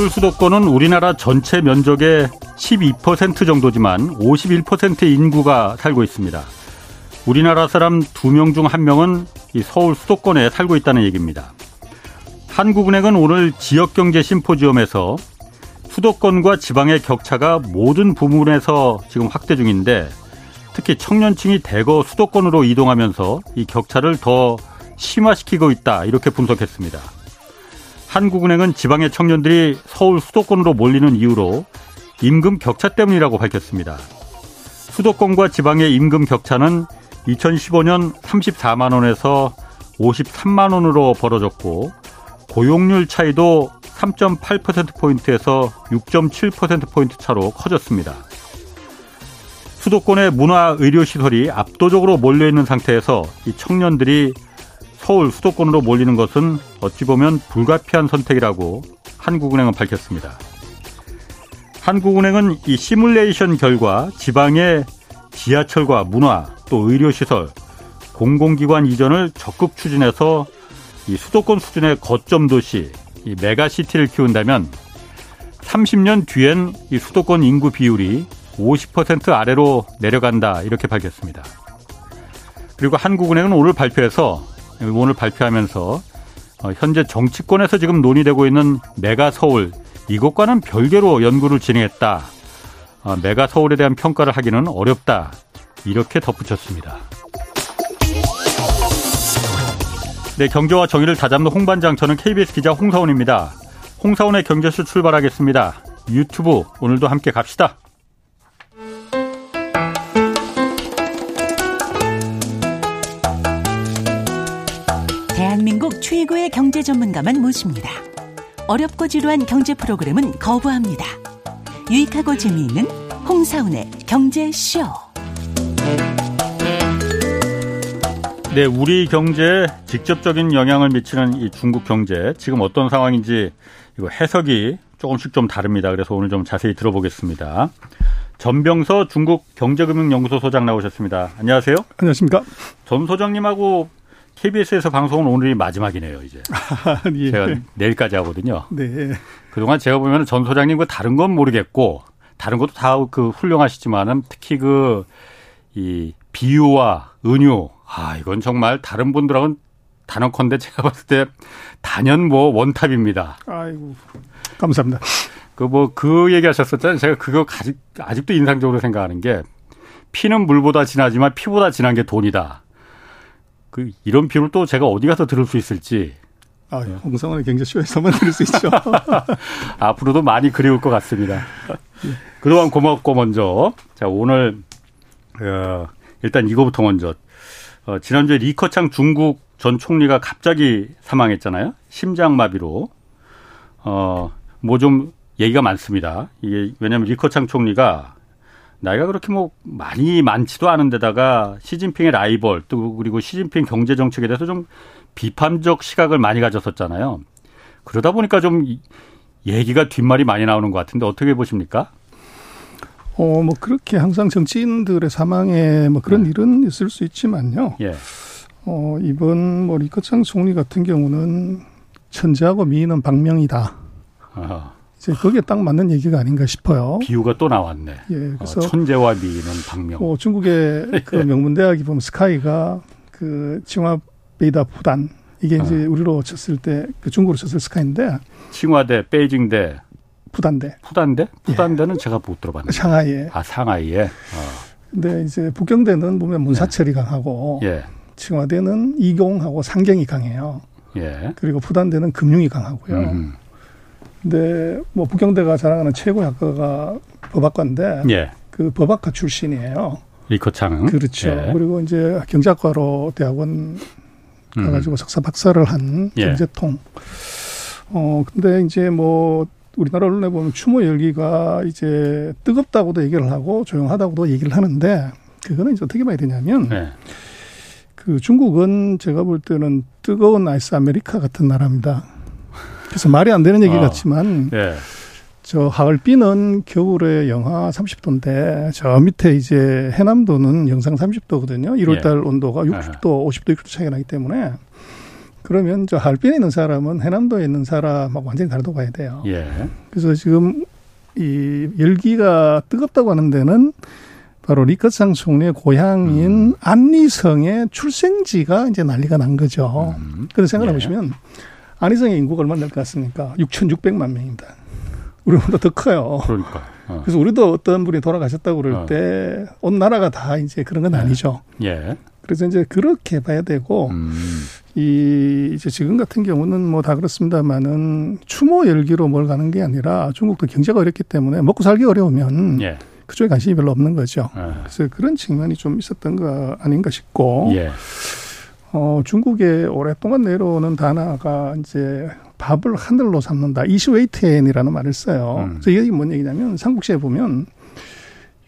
서울 수도권은 우리나라 전체 면적의 12% 정도지만 51%의 인구가 살고 있습니다. 우리나라 사람 2명 중 1명은 이 서울 수도권에 살고 있다는 얘기입니다. 한국은행은 오늘 지역경제 심포지엄에서 수도권과 지방의 격차가 모든 부문에서 지금 확대 중인데 특히 청년층이 대거 수도권으로 이동하면서 이 격차를 더 심화시키고 있다 이렇게 분석했습니다. 한국은행은 지방의 청년들이 서울 수도권으로 몰리는 이유로 임금 격차 때문이라고 밝혔습니다. 수도권과 지방의 임금 격차는 2015년 34만 원에서 53만 원으로 벌어졌고 고용률 차이도 3.8%포인트에서 6.7%포인트 차로 커졌습니다. 수도권의 문화 의료 시설이 압도적으로 몰려 있는 상태에서 이 청년들이 서울 수도권으로 몰리는 것은 어찌 보면 불가피한 선택이라고 한국은행은 밝혔습니다. 한국은행은 이 시뮬레이션 결과 지방의 지하철과 문화 또 의료시설, 공공기관 이전을 적극 추진해서 이 수도권 수준의 거점 도시, 이 메가시티를 키운다면 30년 뒤엔 이 수도권 인구 비율이 50% 아래로 내려간다 이렇게 밝혔습니다. 그리고 한국은행은 오늘 발표해서 오늘 발표하면서 어, 현재 정치권에서 지금 논의되고 있는 메가 서울 이것과는 별개로 연구를 진행했다. 어, 메가 서울에 대한 평가를 하기는 어렵다. 이렇게 덧붙였습니다. 네, 경제와 정의를 다잡는 홍반장 저는 KBS 기자 홍사원입니다. 홍사원의 경제수 출발하겠습니다. 유튜브 오늘도 함께 갑시다. 대한민국 최고의 경제 전문가만 모십니다. 어렵고 지루한 경제 프로그램은 거부합니다. 유익하고 재미있는 홍사운의 경제쇼. 네, 우리 경제에 직접적인 영향을 미치는 이 중국 경제 지금 어떤 상황인지 이거 해석이 조금씩 좀 다릅니다. 그래서 오늘 좀 자세히 들어보겠습니다. 전병서 중국 경제금융연구소 소장 나오셨습니다. 안녕하세요. 안녕하십니까. 전 소장님하고 KBS에서 방송은 오늘이 마지막이네요, 이제. 아, 예. 제가 내일까지 하거든요. 네. 그동안 제가 보면 전 소장님 그 다른 건 모르겠고 다른 것도 다 그 훌륭하시지만은 특히 그 이 비유와 은유 아, 이건 정말 다른 분들하고는 단언컨대 제가 봤을 때 단연 뭐 원탑입니다. 아이고. 감사합니다. 그 뭐그 그 얘기 하셨었잖아요. 제가 그거 아직, 아직도 인상적으로 생각하는 게 피는 물보다 진하지만 피보다 진한 게 돈이다. 그 이런 비유를 또 제가 어디 가서 들을 수 있을지. 아, 홍성원의 경제쇼에서만 들을 수 있죠. 앞으로도 많이 그리울 것 같습니다. 그동안 고맙고 먼저 자 오늘 어, 일단 이거부터 먼저 어, 지난주에 리커창 중국 전 총리가 갑자기 사망했잖아요. 심장마비로. 어, 뭐 좀 얘기가 많습니다. 이게 왜냐하면 리커창 총리가 나이가 그렇게 뭐 많이 많지도 않은 데다가 시진핑의 라이벌 또 그리고 시진핑 경제 정책에 대해서 좀 비판적 시각을 많이 가졌었잖아요. 그러다 보니까 좀 얘기가 뒷말이 많이 나오는 것 같은데 어떻게 보십니까? 어, 뭐 그렇게 항상 정치인들의 사망에 뭐 그런 네. 일은 있을 수 있지만요. 예. 어, 이번 뭐 리커창 총리 같은 경우는 천재하고 미인은 박명이다. 아하. 이제 거기에 딱 맞는 얘기가 아닌가 싶어요. 비유가 또 나왔네. 예, 그래서 어, 천재와 미인은 박명. 어, 중국의 그 명문 대학이 보면 스카이가 그 칭화베이다 부단 이게 어. 이제 우리로 쳤을 때 그 중국으로 쳤을 스카이인데 칭화대, 베이징대, 푸단대. 푸단대? 푸단대는 예. 제가 못 들어봤는데. 상하이에. 아, 상하이에. 어. 근데 이제 북경대는 보면 문사철이 예. 강하고 예. 칭화대는 이공하고 상경이 강해요. 예. 그리고 푸단대는 금융이 강하고요. 음. 근데 뭐 북경대가 자랑하는 최고 학과가 법학과인데 예. 그 법학과 출신이에요. 리커창은 그렇죠. 예. 그리고 이제 경제학과로 대학원 가가지고 음. 석사 박사를 한 예. 경제통. 어 근데 이제 뭐 우리나라 언론에 보면 추모 열기가 이제 뜨겁다고도 얘기를 하고 조용하다고도 얘기를 하는데 그거는 이제 어떻게 봐야 되냐면 네. 그 중국은 제가 볼 때는 뜨거운 아이스 아메리카노 같은 나라입니다. 그래서 말이 안 되는 얘기 어. 같지만 네. 저 하얼빈은 겨울에 영하 30도인데 저 밑에 이제 해남도는 영상 30도거든요. 1월달 네. 온도가 60도, 50도, 60도 차이가 나기 때문에 그러면 저 할빈에 있는 사람은 해남도에 있는 사람하고 완전히 다르다고 봐야 돼요. 예. 그래서 지금 이 열기가 뜨겁다고 하는 데는 바로 리커창 총리의 고향인 음. 안리성의 출생지가 이제 난리가 난 거죠. 음. 그런 생각을 예. 해보시면 안리성의 인구가 얼마나 될 것 같습니까? 6,600만 명입니다. 우리보다 더 커요. 그러니까. 어. 그래서 우리도 어떤 분이 돌아가셨다고 그럴 어. 때온 나라가 다 이제 그런 건 예. 아니죠. 예. 그래서 이제 그렇게 봐야 되고 음. 이 이제 지금 같은 경우는 뭐 다 그렇습니다만은 추모 열기로 뭘 가는 게 아니라 중국도 경제가 어렵기 때문에 먹고 살기 어려우면 예. 그쪽에 관심이 별로 없는 거죠. 예. 그래서 그런 측면이 좀 있었던 거 아닌가 싶고 예. 어 중국에 오랫동안 내려오는 단어가 이제 밥을 하늘로 삼는다. 이슈웨이트엔이라는 말을 써요. 음. 그래서 이게 뭔 얘기냐면 삼국시에 보면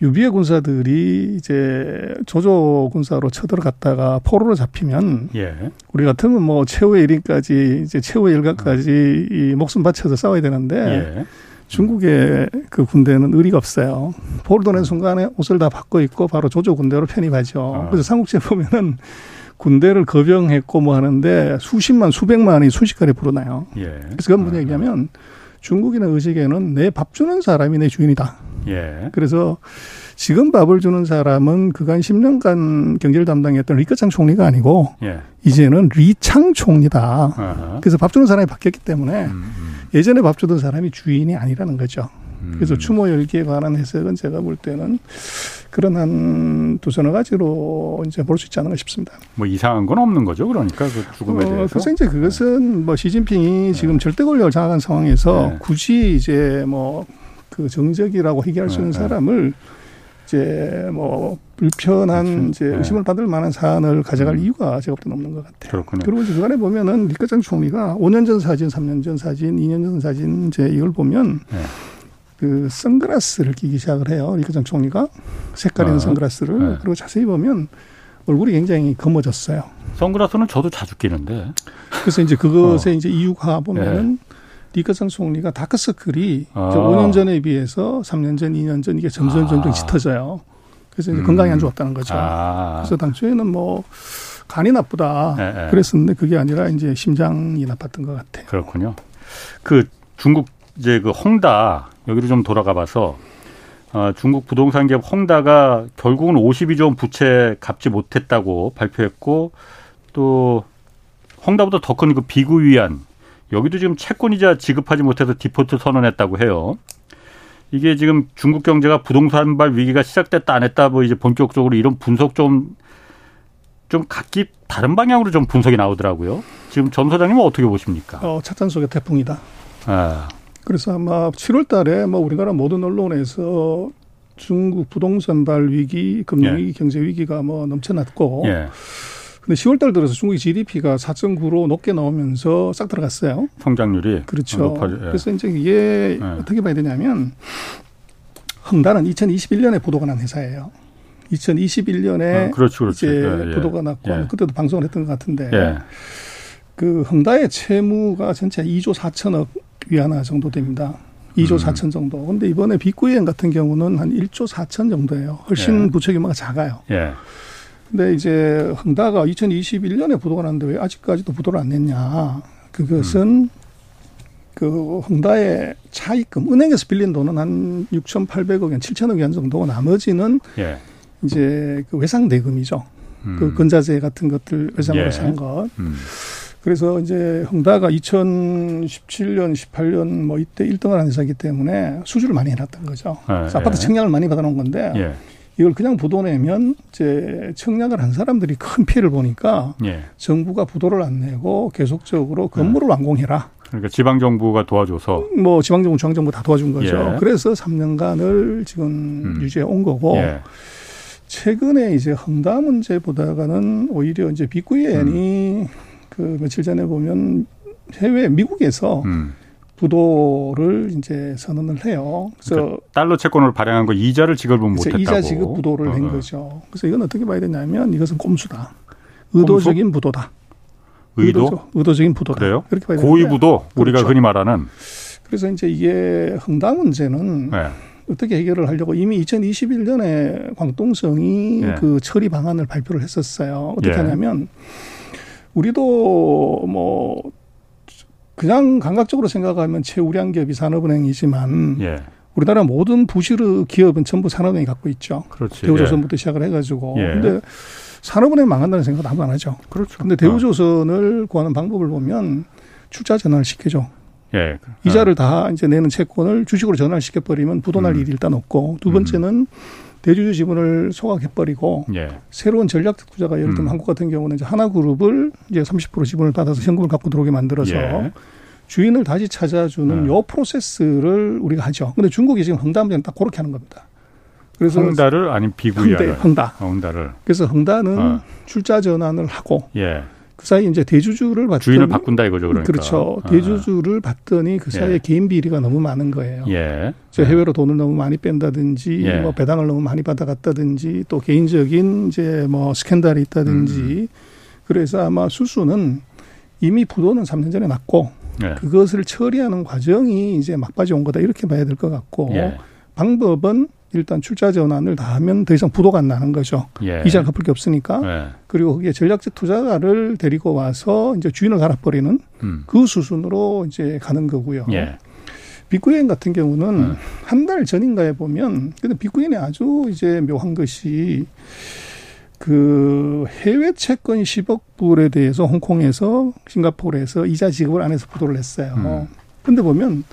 유비의 군사들이 이제 조조 군사로 쳐들어갔다가 포로로 잡히면 예. 우리 같으면 뭐 최후의 일인까지 이제 최후의 일각까지 이 목숨 바쳐서 싸워야 되는데 예. 중국의 그 군대는 의리가 없어요. 포로 도는 순간에 옷을 다 바꿔 입고 바로 조조 군대로 편입하죠. 아. 그래서 삼국지에 보면은 군대를 거병했고 뭐 하는데 수십만 수백만이 순식간에 불어나요. 예. 그래서 그건 뭐냐 얘기하면 중국인의 의식에는 내 밥 주는 사람이 내 주인이다. 예. 그래서 지금 밥을 주는 사람은 그간 10년간 경제를 담당했던 리커창 총리가 아니고 예. 이제는 리창 총리다. 아하. 그래서 밥 주는 사람이 바뀌었기 때문에 음, 음. 예전에 밥 주던 사람이 주인이 아니라는 거죠. 음. 그래서 추모 열기에 관한 해석은 제가 볼 때는 그런 한 두서너 가지로 이제 볼 수 있지 않을까 싶습니다. 뭐 이상한 건 없는 거죠, 그러니까 그 죽음에 어, 대해서. 그래서 이제 그것은 뭐 시진핑이 네. 지금 절대 권력을 장악한 상황에서 네. 굳이 이제 뭐 그 정적이라고 얘기할 수 있는 네. 사람을 이제 뭐 불편한 그렇죠. 이제 네. 의심을 받을 만한 사안을 가져갈 음. 이유가 제가 볼 때는 없는 것 같아요. 그렇군요. 그리고 이제 그간에 보면은 리커장 총리가 5년 전 사진, 3년 전 사진, 2년 전 사진 이제 이걸 보면 네. 그 선글라스를 끼기 시작을 해요. 리커장 총리가 색깔 있는 아, 선글라스를 네. 그리고 자세히 보면 얼굴이 굉장히 검어졌어요. 선글라스는 저도 자주 끼는데. 그래서 이제 그것에 어. 이제 이유가 보면은 네. 리커장 총리가 다크서클이 아. 5년 전에 비해서 3년 전, 2년 전 이게 점점 점점 아. 짙어져요. 그래서 이제 음. 건강이 안 좋았다는 거죠. 아. 그래서 당초에는 뭐 간이 나쁘다 네, 네. 그랬었는데 그게 아니라 이제 심장이 나빴던 것 같아요. 그렇군요. 그 중국 이제 그 헝다 여기로 좀 돌아가 봐서 어, 중국 부동산 기업 헝다가 결국은 52조 원 부채 갚지 못했다고 발표했고 또 헝다보다 더 큰 그 비구이위안 여기도 지금 채권이자 지급하지 못해서 디폴트 선언했다고 해요. 이게 지금 중국 경제가 부동산발 위기가 시작됐다 안 했다 뭐 이제 본격적으로 이런 분석 좀좀 각기 다른 방향으로 좀 분석이 나오더라고요. 지금 전 소장님은 어떻게 보십니까? 어, 차탄 속의 태풍이다. 아. 그래서 아마 7월 달에 뭐 우리나라 모든 언론에서 중국 부동산 발 위기, 금융 위기, 예. 경제 위기가 뭐 넘쳐났고 예. 근데 10월 달 들어서 중국의 GDP가 4.9로 높게 나오면서 싹 들어갔어요. 성장률이 그렇죠. 높아져, 예. 그래서 이제 이게 예. 어떻게 봐야 되냐면 헝다는 2021년에 부도가 난 회사예요. 2021년에 아, 그렇죠, 그렇죠. 이제 예, 예. 부도가 났고 예. 그때도 방송을 했던 것 같은데 예. 그 헝다의 채무가 전체 2조 4천억 위안화 정도 됩니다. 2조 음. 4천 정도. 근데 이번에 빅구이엔 같은 경우는 한 1조 4천 정도예요. 훨씬 예. 부채 규모가 작아요. 예. 근데 이제 흥다가 2021년에 부도가 났는데 왜 아직까지도 부도를 안 냈냐. 그것은 음. 그 흥다의 차입금, 은행에서 빌린 돈은 한 6,800억 원, 7천억 원 정도고 나머지는 예. 이제 그 외상 대금이죠. 음. 그 건자재 같은 것들 외상으로 예. 산 것. 음. 그래서 이제 흥다가 2017년, 18년 뭐 이때 1등을 한 회사이기 때문에 수주를 많이 해놨던 거죠. 예. 아파트 청약을 많이 받아놓은 건데 예. 이걸 그냥 부도내면 이제 청약을 한 사람들이 큰 피해를 보니까 예. 정부가 부도를 안 내고 계속적으로 건물을 예. 완공해라. 그러니까 지방 정부가 도와줘서 뭐 지방 정부, 중앙 정부 다 도와준 거죠. 예. 그래서 3년간을 지금 음. 유지해 온 거고 예. 최근에 이제 헝다 문제보다가는 오히려 이제 비구엔이 음. 그 며칠 전에 보면 해외 미국에서 음. 부도를 이제 선언을 해요. 그래서 그러니까 달러 채권을 발행한 거 이자를 지급을 못했다고. 이자 지급 부도를 어. 낸 거죠. 그래서 이건 어떻게 봐야 되냐면 이것은 꼼수다. 의도적인 꼼수? 부도다. 의도? 의도? 적 인 부도다. 그래요? 그렇게 봐야 고의 부도 우리가 그렇죠. 흔히 말하는. 그래서 이제 이게 흥다 문제는 네. 어떻게 해결을 하려고 이미 2021년에 광동성이 네. 그 처리 방안을 발표를 했었어요. 어떻게 예. 하냐면 우리도 뭐 그냥 감각적으로 생각하면 최우량 기업이 산업은행이지만 예. 우리나라 모든 부실 기업은 전부 산업은행이 갖고 있죠. 그렇지. 대우조선부터 예. 시작을 해가지고. 예. 근데 산업은행 망한다는 생각 아무도 안 하죠. 그렇죠. 근데 대우조선을 구하는 방법을 보면 출자 전환을 시켜줘. 예. 이자를 다 이제 내는 채권을 주식으로 전환을 시켜버리면 부도날 음. 일이 일단 없고 두 번째는 음. 대주주 지분을 소각해버리고 예. 새로운 전략적 투자가 예를 들면 음. 한국 같은 경우는 이제 하나그룹을 이제 30% 지분을 받아서 현금을 갖고 들어오게 만들어서 예. 주인을 다시 찾아주는 네. 요 프로세스를 우리가 하죠. 근데 중국이 지금 헝다문제는 딱 그렇게 하는 겁니다. 그래서 헝다를 아니면 비구이를 헝다. 어, 헝다를. 그래서 헝다는 어. 출자 전환을 하고 예. 그 사이 이제 대주주를 받 주인을 바꾼다 이거죠, 그러니까. 그렇죠. 어. 대주주를 받더니 그 사이에 예. 개인 비리가 너무 많은 거예요. 예. 저 해외로 돈을 너무 많이 뺀다든지 예. 뭐 배당을 너무 많이 받아갔다든지 또 개인적인 이제 뭐 스캔들이 있다든지 음. 그래서 아마 수수는 이미 부도는 3년 전에 났고 예. 그것을 처리하는 과정이 이제 막바지 온 거다 이렇게 봐야 될 것 같고 예. 방법은 일단 출자 전환을 다 하면 더 이상 부도가 안 나는 거죠. 예. 이자를 갚을 게 없으니까. 예. 그리고 그게 전략적 투자가를 데리고 와서 이제 주인을 갈아버리는 음. 그 수순으로 이제 가는 거고요. 예. 비구엔 같은 경우는 음. 한달 전인가에 보면 근데 비구엔이 아주 이제 묘한 것이 그 해외 채권 10억 불에 대해서 홍콩에서 싱가포르에서 이자 지급을 안 해서 보도를 했어요. 음. 근데 보면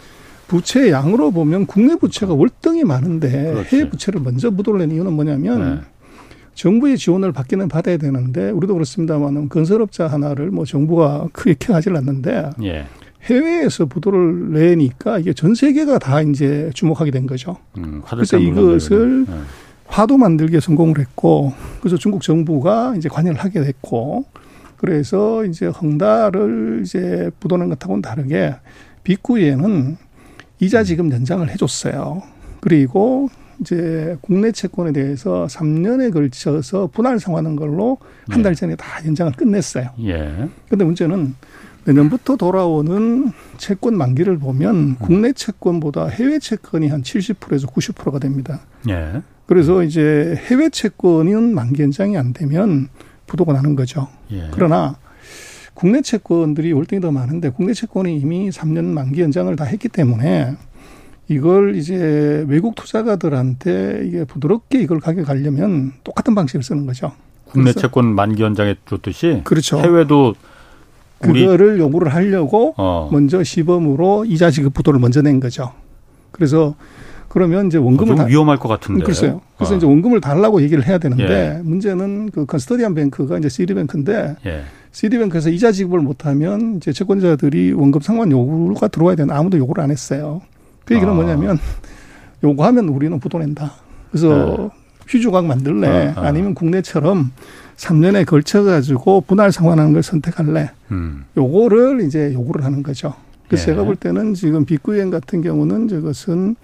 부채 양으로 보면 국내 부채가 월등히 많은데 그렇지. 해외 부채를 먼저 부도를 낸 이유는 뭐냐면 네. 정부의 지원을 받기는 받아야 되는데 우리도 그렇습니다만 건설업자 하나를 뭐 정부가 크게 케어하지 않는데 예. 해외에서 부도를 내니까 이게 전 세계가 다 이제 주목하게 된 거죠. 음, 그래서 이것을 네. 화도 만들기에 성공을 했고 그래서 중국 정부가 이제 관여를 하게 됐고 그래서 이제 헝다를 이제 부도는 것하고는 다르게 빅구에는 이자 지급 연장을 해줬어요. 그리고 이제 국내 채권에 대해서 3년에 걸쳐서 분할 상환하는 걸로 한달 예. 전에 다 연장을 끝냈어요. 예. 근데 문제는 내년부터 돌아오는 채권 만기를 보면 음. 국내 채권보다 해외 채권이 한 70%에서 90%가 됩니다. 예. 그래서 이제 해외 채권은 만기 연장이 안 되면 부도가 나는 거죠. 예. 그러나 국내 채권들이 월등히 더 많은데 국내 채권이 이미 3년 만기 연장을 다 했기 때문에 이걸 이제 외국 투자가들한테 이게 부드럽게 이걸 가져가려면 똑같은 방식을 쓰는 거죠. 국내 채권 만기 연장해 줬듯이 그렇죠. 해외도 그거를 요구를 하려고 어. 먼저 시범으로 이자 지급 부도를 먼저 낸 거죠. 그래서 그러면 이제 원금을 좀 위험할 것 같은데. 글쎄요. 그래서 어. 이제 원금을 달라고 얘기를 해야 되는데 예. 문제는 그 컨스터디안 뱅크가 이제 시리뱅크인데 예. 시리뱅크에서 이자 지급을 못하면 이제 채권자들이 원금 상환 요구가 들어와야 되는 아무도 요구를 안 했어요. 그 얘기는 아. 뭐냐면 요구하면 우리는 부도 낸다. 그래서 네. 휴조각 만들래 아, 아. 아니면 국내처럼 3년에 걸쳐 가지고 분할 상환하는 걸 선택할래. 음. 요거를 이제 요구를 하는 거죠. 그래서 예. 제가 볼 때는 지금 빅구엔 같은 경우는 저것은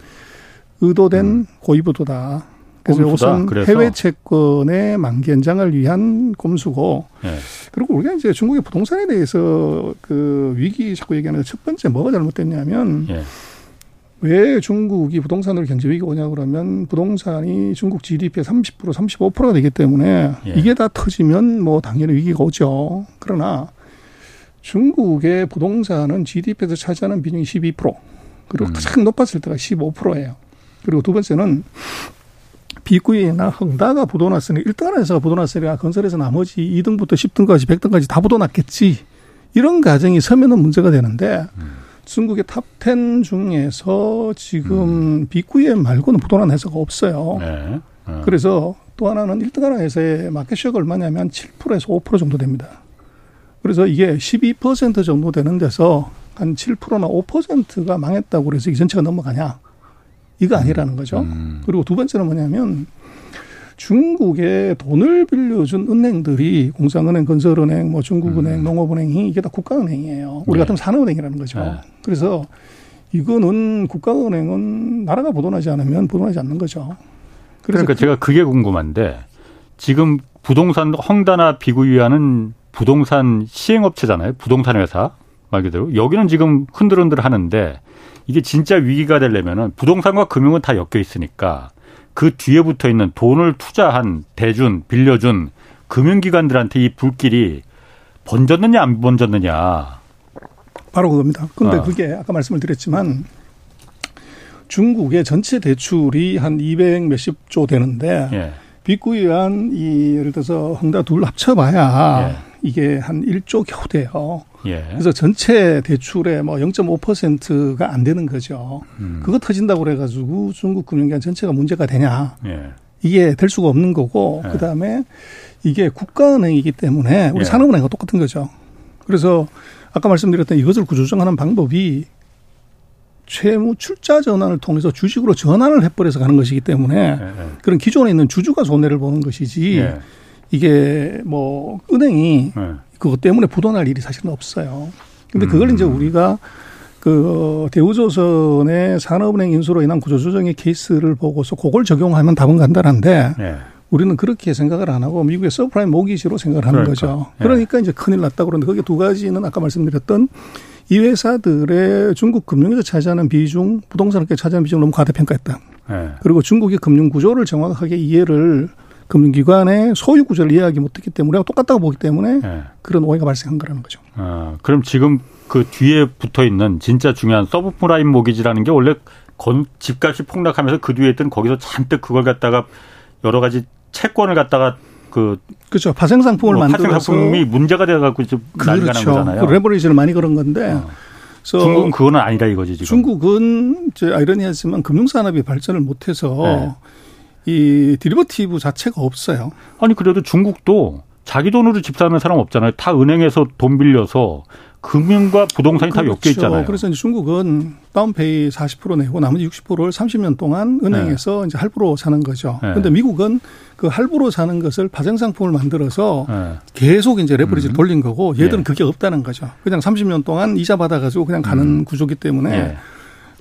의도된 음. 고의부도다. 그래서 이것은 해외 채권의 만기 연장을 위한 꼼수고 네. 그리고 우리가 이제 중국의 부동산에 대해서 그 위기 자꾸 얘기하는 첫 번째 뭐가 잘못됐냐면 네. 왜 중국이 부동산으로 경제 위기가 오냐 그러면 부동산이 중국 GDP의 30% 35%가 되기 때문에 예. 이게 다 터지면 뭐 당연히 위기가 오죠. 그러나 중국의 부동산은 GDP에서 차지하는 비중이 12% 그리고 음. 가장 높았을 때가 15%예요. 그리고 두 번째는 비구이위안이나 헝다가 부도났으니 1등 회사가 부도났으니까 건설에서 나머지 2등부터 10등까지 100등까지 다 부도났겠지. 이런 가정이 서면은 문제가 되는데 음. 중국의 top 10 중에서 지금 음. 비구이위안 말고는 부도난 회사가 없어요. 네. 네. 그래서 또 하나는 1등하는 회사의 마켓쇼가 얼마냐면 7%에서 5% 정도 됩니다. 그래서 이게 12% 정도 되는 데서 한 7%나 5%가 망했다고 그래서 이 전체가 넘어가냐. 이거 아니라는 거죠. 음. 그리고 두 번째는 뭐냐면 중국에 돈을 빌려준 은행들이 공상은행, 건설은행, 뭐 중국은행, 음. 농업은행이 이게 다 국가은행이에요. 우리 네. 같은 산업은행이라는 거죠. 네. 그래서 이거는 국가은행은 나라가 보존하지 않으면 보존하지 않는 거죠. 그러니까 그, 제가 그게 궁금한데 지금 부동산 헝다나 비구이하는 부동산 시행업체잖아요. 부동산 회사 말 그대로 여기는 지금 흔들흔들 하는데 이게 진짜 위기가 되려면은 부동산과 금융은 다 엮여 있으니까 그 뒤에 붙어 있는 돈을 투자한 대준 빌려준 금융기관들한테 이 불길이 번졌느냐 안 번졌느냐. 바로 그겁니다. 근데 어. 그게 아까 말씀을 드렸지만 중국의 전체 대출이 한 200 몇십 조 되는데 예. 빅구이한 이 예를 들어서 헝다 둘 합쳐봐야 예. 이게 한 1조 겨우 돼요. 예. 그래서 전체 대출의 뭐 0.5%가 안 되는 거죠. 음. 그거 터진다고 그래가지고 중국 금융기관 전체가 문제가 되냐. 예. 이게 될 수가 없는 거고, 예. 그 다음에 이게 국가은행이기 때문에 우리 예. 산업은행과 똑같은 거죠. 그래서 아까 말씀드렸던 이것을 구조정하는 방법이 채무 출자 전환을 통해서 주식으로 전환을 해버려서 가는 것이기 때문에 네, 네. 그런 기존에 있는 주주가 손해를 보는 것이지 네. 이게 뭐 은행이 네. 그것 때문에 부도날 일이 사실은 없어요. 근데 그걸 음. 이제 우리가 그 대우조선의 산업은행 인수로 인한 구조조정의 케이스를 보고서 그걸 적용하면 답은 간단한데 네. 우리는 그렇게 생각을 안 하고 미국의 subprime mortgage로 생각을 하는 그러니까. 거죠. 예. 그러니까 이제 큰일 났다 그러는데 거기에 두 가지는 아까 말씀드렸던 이 회사들의 중국 금융에서 차지하는 비중, 부동산업계 차지하는 비중 너무 과대평가했다. 네. 그리고 중국의 금융 구조를 정확하게 이해를 금융기관의 소유 구조를 이해하기 못했기 때문에 똑같다고 보기 때문에 네. 그런 오해가 발생한 거라는 거죠. 아, 그럼 지금 그 뒤에 붙어 있는 진짜 중요한 서브프라임 모기지라는 게 원래 건, 집값이 폭락하면서 그 뒤에 있던 거기서 잔뜩 그걸 갖다가 여러 가지 채권을 갖다가 그 그렇죠. 파생 상품을 뭐 만들어서 파생 상품이 문제가 돼 갖고 좀 난리가 그렇죠. 난 거잖아요. 그 레버리지를 많이 그런 건데. 어. 중국은 그거는 아니다 이거지 지금. 중국은 이제 아이러니하지만 금융산업이 발전을 못해서 네. 이 derivative 자체가 없어요. 아니 그래도 중국도 자기 돈으로 집 사는 사람 없잖아요. 다 은행에서 돈 빌려서 금융과 부동산이 그렇죠. 다 엮여 있잖아요. 그래서 이제 중국은 down pay 40% 내고 나머지 60%를 30년 동안 은행에서 네. 이제 할부로 사는 거죠. 그런데 네. 미국은 그 할부로 사는 것을 파생 상품을 만들어서 네. 계속 이제 레버리지를 음. 돌린 거고 얘들은 예. 그게 없다는 거죠. 그냥 30년 동안 이자 받아가지고 그냥 가는 음. 구조기 때문에 예.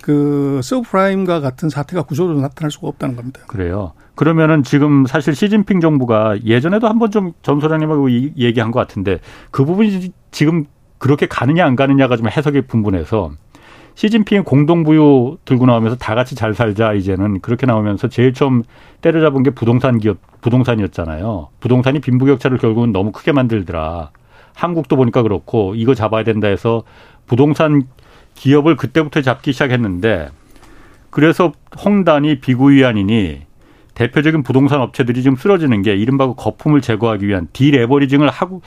그 서브프라임과 같은 사태가 구조로 나타날 수가 없다는 겁니다. 그래요. 그러면은 지금 사실 시진핑 정부가 예전에도 한번 좀 전 소장님하고 얘기한 것 같은데 그 부분이 지금 그렇게 가느냐 안 가느냐가 좀 해석이 분분해서 시진핑이 공동부유 들고 나오면서 다 같이 잘 살자 이제는 그렇게 나오면서 제일 처음 때려잡은 게 부동산 기업 부동산이었잖아요. 부동산이 빈부격차를 결국은 너무 크게 만들더라. 한국도 보니까 그렇고 이거 잡아야 된다 해서 부동산 기업을 그때부터 잡기 시작했는데 그래서 홍단이 비구이안이니 대표적인 부동산 업체들이 지금 쓰러지는 게 이른바 거품을 제거하기 위한 디레버리징을 하고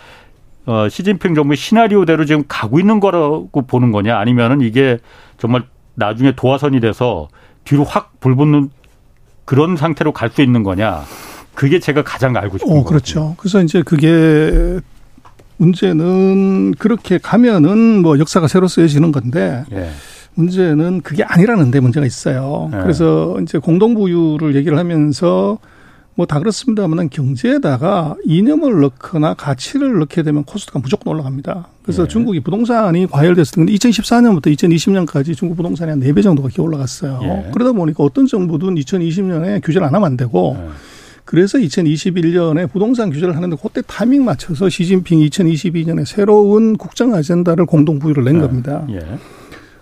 어, 시진핑 정부의 시나리오대로 지금 가고 있는 거라고 보는 거냐? 아니면은 이게 정말 나중에 도화선이 돼서 뒤로 확 불붙는 그런 상태로 갈 수 있는 거냐? 그게 제가 가장 알고 싶은 어, 그렇죠. 그래서 이제 그게 문제는 그렇게 가면은 뭐 역사가 새로 쓰여지는 건데 예. 문제는 그게 아니라는데 문제가 있어요. 예. 그래서 이제 공동부유를 얘기를 하면서 뭐 다 그렇습니다만 경제에다가 이념을 넣거나 가치를 넣게 되면 코스트가 무조건 올라갑니다. 그래서 예. 중국이 부동산이 과열됐을 때 2014년부터 2020년까지 중국 부동산이 한 4배 정도가 올라갔어요. 예. 그러다 보니까 어떤 정부든 2020년에 규제를 안 하면 안 되고 예. 그래서 2021년에 부동산 규제를 하는데 그때 타이밍 맞춰서 시진핑이 2022년에 새로운 국정 아젠다를 공동 부유를 낸 예. 겁니다. 예.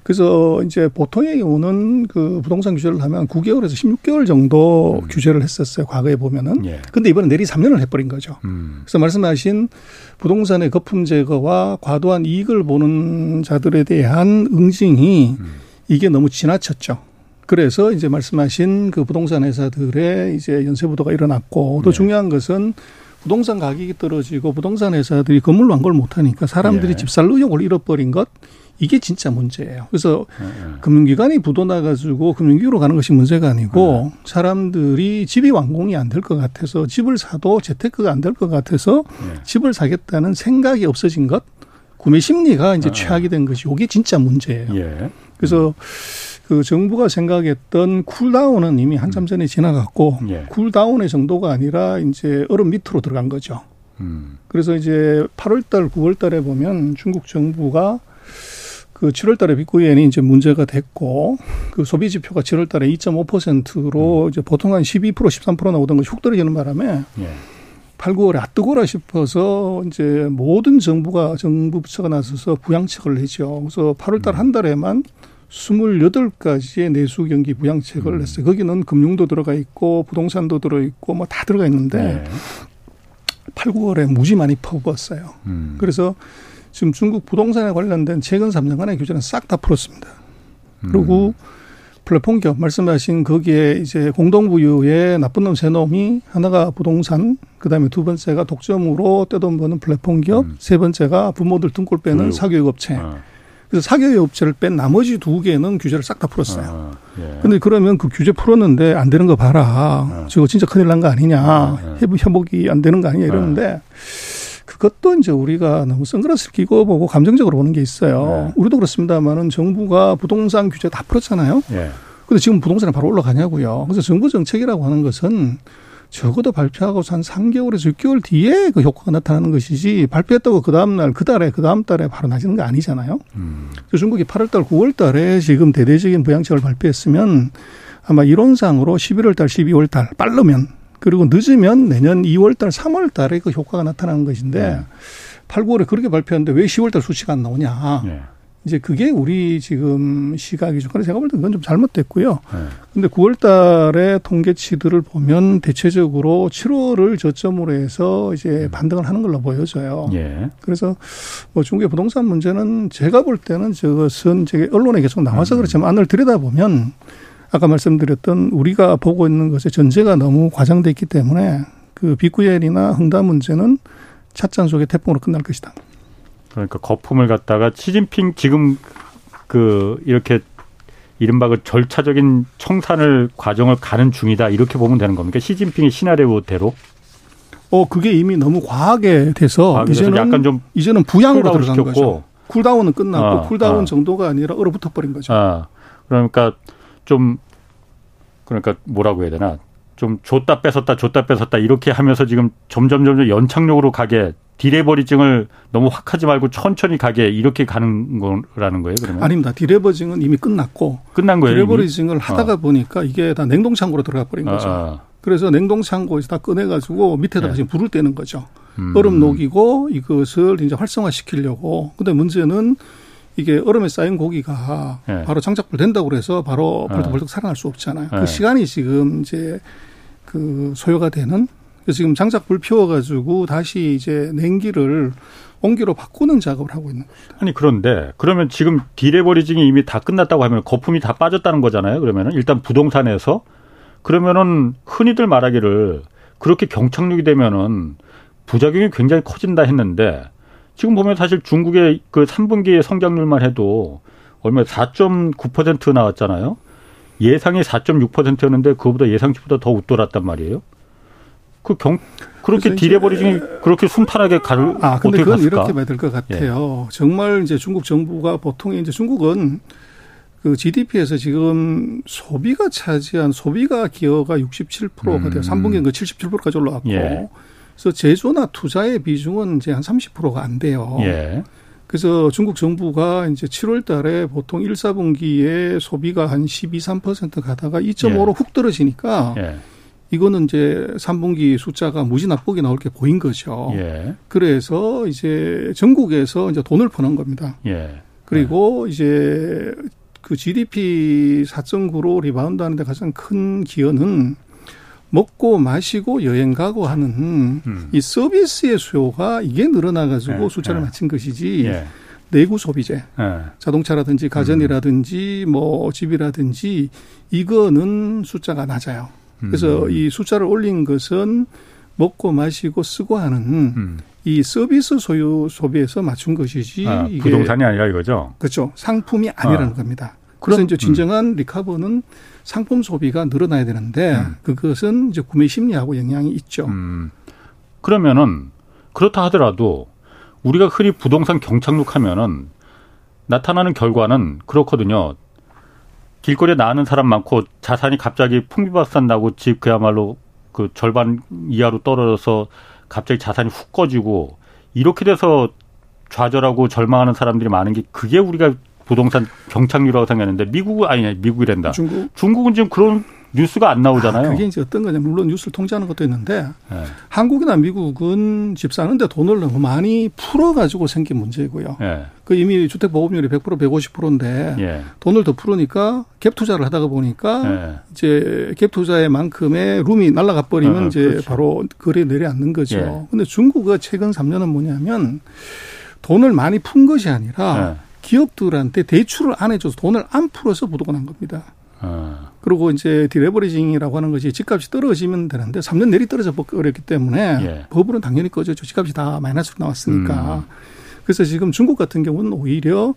그래서 이제 보통의 경우는 그 부동산 규제를 하면 9개월에서 16개월 정도 음. 규제를 했었어요. 과거에 보면은. 예. 근데 이번에 내리 3년을 해버린 거죠. 음. 그래서 말씀하신 부동산의 거품 제거와 과도한 이익을 보는 자들에 대한 응징이 음. 이게 너무 지나쳤죠. 그래서 이제 말씀하신 그 부동산 회사들의 이제 연쇄 부도가 일어났고 또 네. 중요한 것은 부동산 가격이 떨어지고 부동산 회사들이 건물 완공을 못하니까 사람들이 예. 집살 의욕을 잃어버린 것 이게 진짜 문제예요. 그래서 네. 금융기관이 부도 나가지고 금융기구로 가는 것이 문제가 아니고 네. 사람들이 집이 완공이 안 될 것 같아서 집을 사도 재테크가 안 될 것 같아서 네. 집을 사겠다는 생각이 없어진 것, 구매 심리가 이제 최악이 된 것이 이게 진짜 문제예요. 예. 그래서 그 정부가 생각했던 cool down은 이미 한참 음. 전에 지나갔고 예. cool down의 정도가 아니라 이제 얼음 밑으로 들어간 거죠. 음. 그래서 이제 8월달, 9월달에 보면 중국 정부가 그 7월 달에 비구위엔이 이제 문제가 됐고 그 소비 지표가 7월 달에 2.5%로 음. 이제 보통 한 12% 13% 나오던 것이 훅 떨어지는 바람에 예. 8, 9월에 아 뜨거라 싶어서 이제 모든 정부가 정부 부처가 나서서 부양책을 내죠. 그래서 8월 달한 음. 달에만 28가지의 내수 경기 부양책을 음. 냈어요. 거기는 금융도 들어가 있고 부동산도 들어 있고 뭐 다 들어가 있는데 예. 8, 9월에 무지 많이 퍼부었어요. 음. 그래서 지금 중국 부동산에 관련된 최근 3년간의 규제는 싹 다 풀었습니다. 그리고 음. 플랫폼 기업 말씀하신 거기에 이제 공동부유의 나쁜 놈세 놈이 하나가 부동산, 그다음에 두 번째가 독점으로 떼돈 버는 플랫폼 기업, 음. 세 번째가 부모들 등골 빼는 사교육 업체. 아. 그래서 사교육 업체를 뺀 나머지 두 개는 규제를 싹 다 풀었어요. 아, 예. 그러면 그 규제 풀었는데 안 되는 거 봐라. 아. 저거 진짜 큰일 난 거 아니냐. 아, 예. 협복이 안 되는 거 아니냐 이러는데 아. 그것도 이제 우리가 너무 선글라스를 끼고 보고 감정적으로 보는 게 있어요. 네. 우리도 그렇습니다만은 정부가 부동산 규제 다 풀었잖아요. 네. 근데 지금 부동산이 바로 올라가냐고요. 그래서 정부 정책이라고 하는 것은 적어도 발표하고서 한 3개월에서 6개월 뒤에 그 효과가 나타나는 것이지 발표했다고 그 다음날, 그 달에, 그 다음 달에 바로 나지는 거 아니잖아요. 음. 그래서 중국이 8월 달, 9월 달에 지금 대대적인 부양책을 발표했으면 아마 이론상으로 11월 달, 12월 달 빠르면 그리고 늦으면 내년 2월 달, 3월 달에 그 효과가 나타나는 것인데 네. 8, 9월에 그렇게 발표하는데 왜 10월 달 수치가 안 나오냐. 네. 이제 그게 우리 지금 시각이죠. 그래서 제가 볼 때 그건 좀 잘못됐고요. 네. 근데 9월 달에 통계치들을 보면 대체적으로 7월을 저점으로 해서 이제 음. 반등을 하는 걸로 보여져요. 예. 그래서 뭐 중국의 부동산 문제는 제가 볼 때는 저것은 이제 언론에 계속 나와서 음. 그렇지만 안을 들여다보면 아까 말씀드렸던 우리가 보고 있는 것의 전제가 너무 과장돼 있기 때문에 그 비구위엔이나 헝다 문제는 찻잔 속의 태풍으로 끝날 것이다. 그러니까 거품을 갖다가 시진핑 지금 그 이렇게 이른바 그 절차적인 청산을 과정을 가는 중이다 이렇게 보면 되는 겁니까? 시진핑의 시나리오대로? 어 그게 이미 너무 과하게 돼서 아, 이제는 약간 좀 이제는 부양으로 들어간 시켰고. 거죠. cool down은 끝났고 아, cool down 아. 정도가 아니라 얼어붙어 버린 거죠. 아, 그러니까 좀 그러니까 뭐라고 해야 되나 좀 줬다 뺏었다 줬다 뺏었다 이렇게 하면서 지금 점점 점점 연착륙으로 가게 디레버리징을 너무 확 하지 말고 천천히 가게 이렇게 가는 거라는 거예요, 그러면? 아닙니다. 디레버징은 이미 끝났고 끝난 거예요. 디레버리징을 하다가 어. 보니까 이게 다 냉동창고로 들어가 버린 거죠. 아, 아. 그래서 냉동창고에서 다 꺼내 가지고 밑에다가 네. 지금 불을 떼는 거죠. 음. 얼음 녹이고 이것을 이제 활성화시키려고. 근데 문제는 이게 얼음에 쌓인 고기가 네. 바로 장작불 된다고 그래서 바로 네. 벌떡벌떡 살아날 수 없잖아요. 그 네. 시간이 지금 이제 그 소요가 되는 지금 장작불 피워가지고 다시 이제 냉기를 온기로 바꾸는 작업을 하고 있는 겁니다. 아니 그런데 그러면 지금 디레버리징이 이미 다 끝났다고 하면 거품이 다 빠졌다는 거잖아요. 그러면은 일단 부동산에서 그러면은 흔히들 말하기를 그렇게 경착륙이 되면은 부작용이 굉장히 커진다 했는데 지금 보면 사실 중국의 그 3분기 성장률만 해도 얼마 4.9% 나왔잖아요. 예상이 4.6%였는데 그거보다 예상치보다 더 웃돌았단 말이에요. 그 경, 그렇게 디레버리징이 그렇게 순탄하게 갈, 아, 근데 그건 갔을까? 이렇게 봐야 될 것 같아요. 예. 정말 이제 중국 정부가 보통 이제 중국은 그 GDP에서 지금 소비가 차지한 소비가 기여가 67%가 돼요. 음. 3분기는 그 77%까지 올라왔고. 예. 그래서 제조나 투자의 비중은 이제 한 30%가 안 돼요. 예. 그래서 중국 정부가 이제 7월 달에 보통 1, 4분기에 소비가 한 12, 3% 가다가 2.5로 예. 훅 떨어지니까 예. 이거는 이제 3분기 숫자가 무지 나쁘게 나올 게 보인 거죠. 예. 그래서 이제 전국에서 이제 돈을 퍼는 겁니다. 예. 그리고 이제 그 GDP 4.9로 리바운드 하는데 가장 큰 기여는 먹고 마시고 여행 가고 하는 음. 이 서비스의 수요가 이게 늘어나가지고 네, 숫자를 네. 맞춘 것이지 예. 내구 소비재, 네. 자동차라든지 가전이라든지 음. 뭐 집이라든지 이거는 숫자가 낮아요. 그래서 음. 이 숫자를 올린 것은 먹고 마시고 쓰고 하는 음. 이 서비스 소유 소비에서 맞춘 것이지 아, 부동산이 아니라 이거죠. 그렇죠. 상품이 아니라는 아. 겁니다. 그래서 이제 진정한 음. 리카버는 상품 소비가 늘어나야 되는데 음. 그것은 이제 구매 심리하고 영향이 있죠. 음. 그러면은 그렇다 하더라도 우리가 흔히 부동산 경착륙 하면은 나타나는 결과는 그렇거든요. 길거리에 나가는 사람 많고 자산이 갑자기 풍비박산 나고 집 그야말로 그 절반 이하로 떨어져서 갑자기 자산이 훅 꺼지고 이렇게 돼서 좌절하고 절망하는 사람들이 많은 게 그게 우리가 부동산 경착률이라고 생각했는데 미국은 아니냐 미국이란다. 중국 중국은 지금 그런 뉴스가 안 나오잖아요. 아, 그게 이제 어떤 거냐면 물론 뉴스를 통제하는 것도 있는데 네. 한국이나 미국은 집 사는데 돈을 너무 많이 풀어가지고 생긴 문제고요. 네. 그 이미 주택 보급률이 100% 150%인데 예. 돈을 더 풀으니까 갭 투자를 하다가 보니까 예. 이제 갭 투자의 만큼의 룸이 날라가 버리면 어, 이제 그렇죠. 바로 거래 내려앉는 거죠. 예. 근데 중국은 최근 3년은 뭐냐면 돈을 많이 푼 것이 아니라 예. 기업들한테 대출을 안 해줘서 돈을 안 풀어서 부도가 난 겁니다. 어. 그리고 이제 디레버리징이라고 하는 것이 집값이 떨어지면 되는데 3년 내리 떨어져 버렸기 때문에 예. 법으로는 당연히 꺼져죠. 집값이 다 마이너스로 나왔으니까. 음. 그래서 지금 중국 같은 경우는 오히려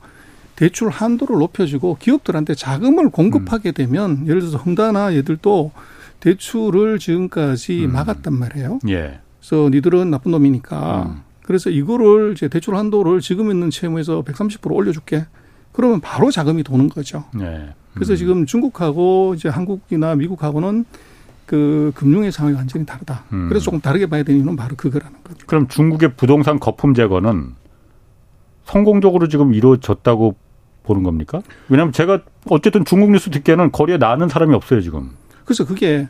대출 한도를 높여주고 기업들한테 자금을 공급하게 되면 예를 들어서 헝다나 얘들도 대출을 지금까지 음. 막았단 말이에요. 예. 그래서 니들은 나쁜 놈이니까. 음. 그래서 이거를 이제 대출 한도를 지금 있는 채무에서 130% 올려줄게. 그러면 바로 자금이 도는 거죠. 예. 그래서 음. 지금 중국하고 이제 한국이나 미국하고는 그 금융의 상황이 완전히 다르다. 음. 그래서 조금 다르게 봐야 되는 이유는 바로 그거라는 거죠. 그럼 중국의 부동산 거품 제거는 성공적으로 지금 이루어졌다고 보는 겁니까? 왜냐하면 제가 어쨌든 중국 뉴스 듣기에는 거리에 나는 사람이 없어요 지금. 그래서 그게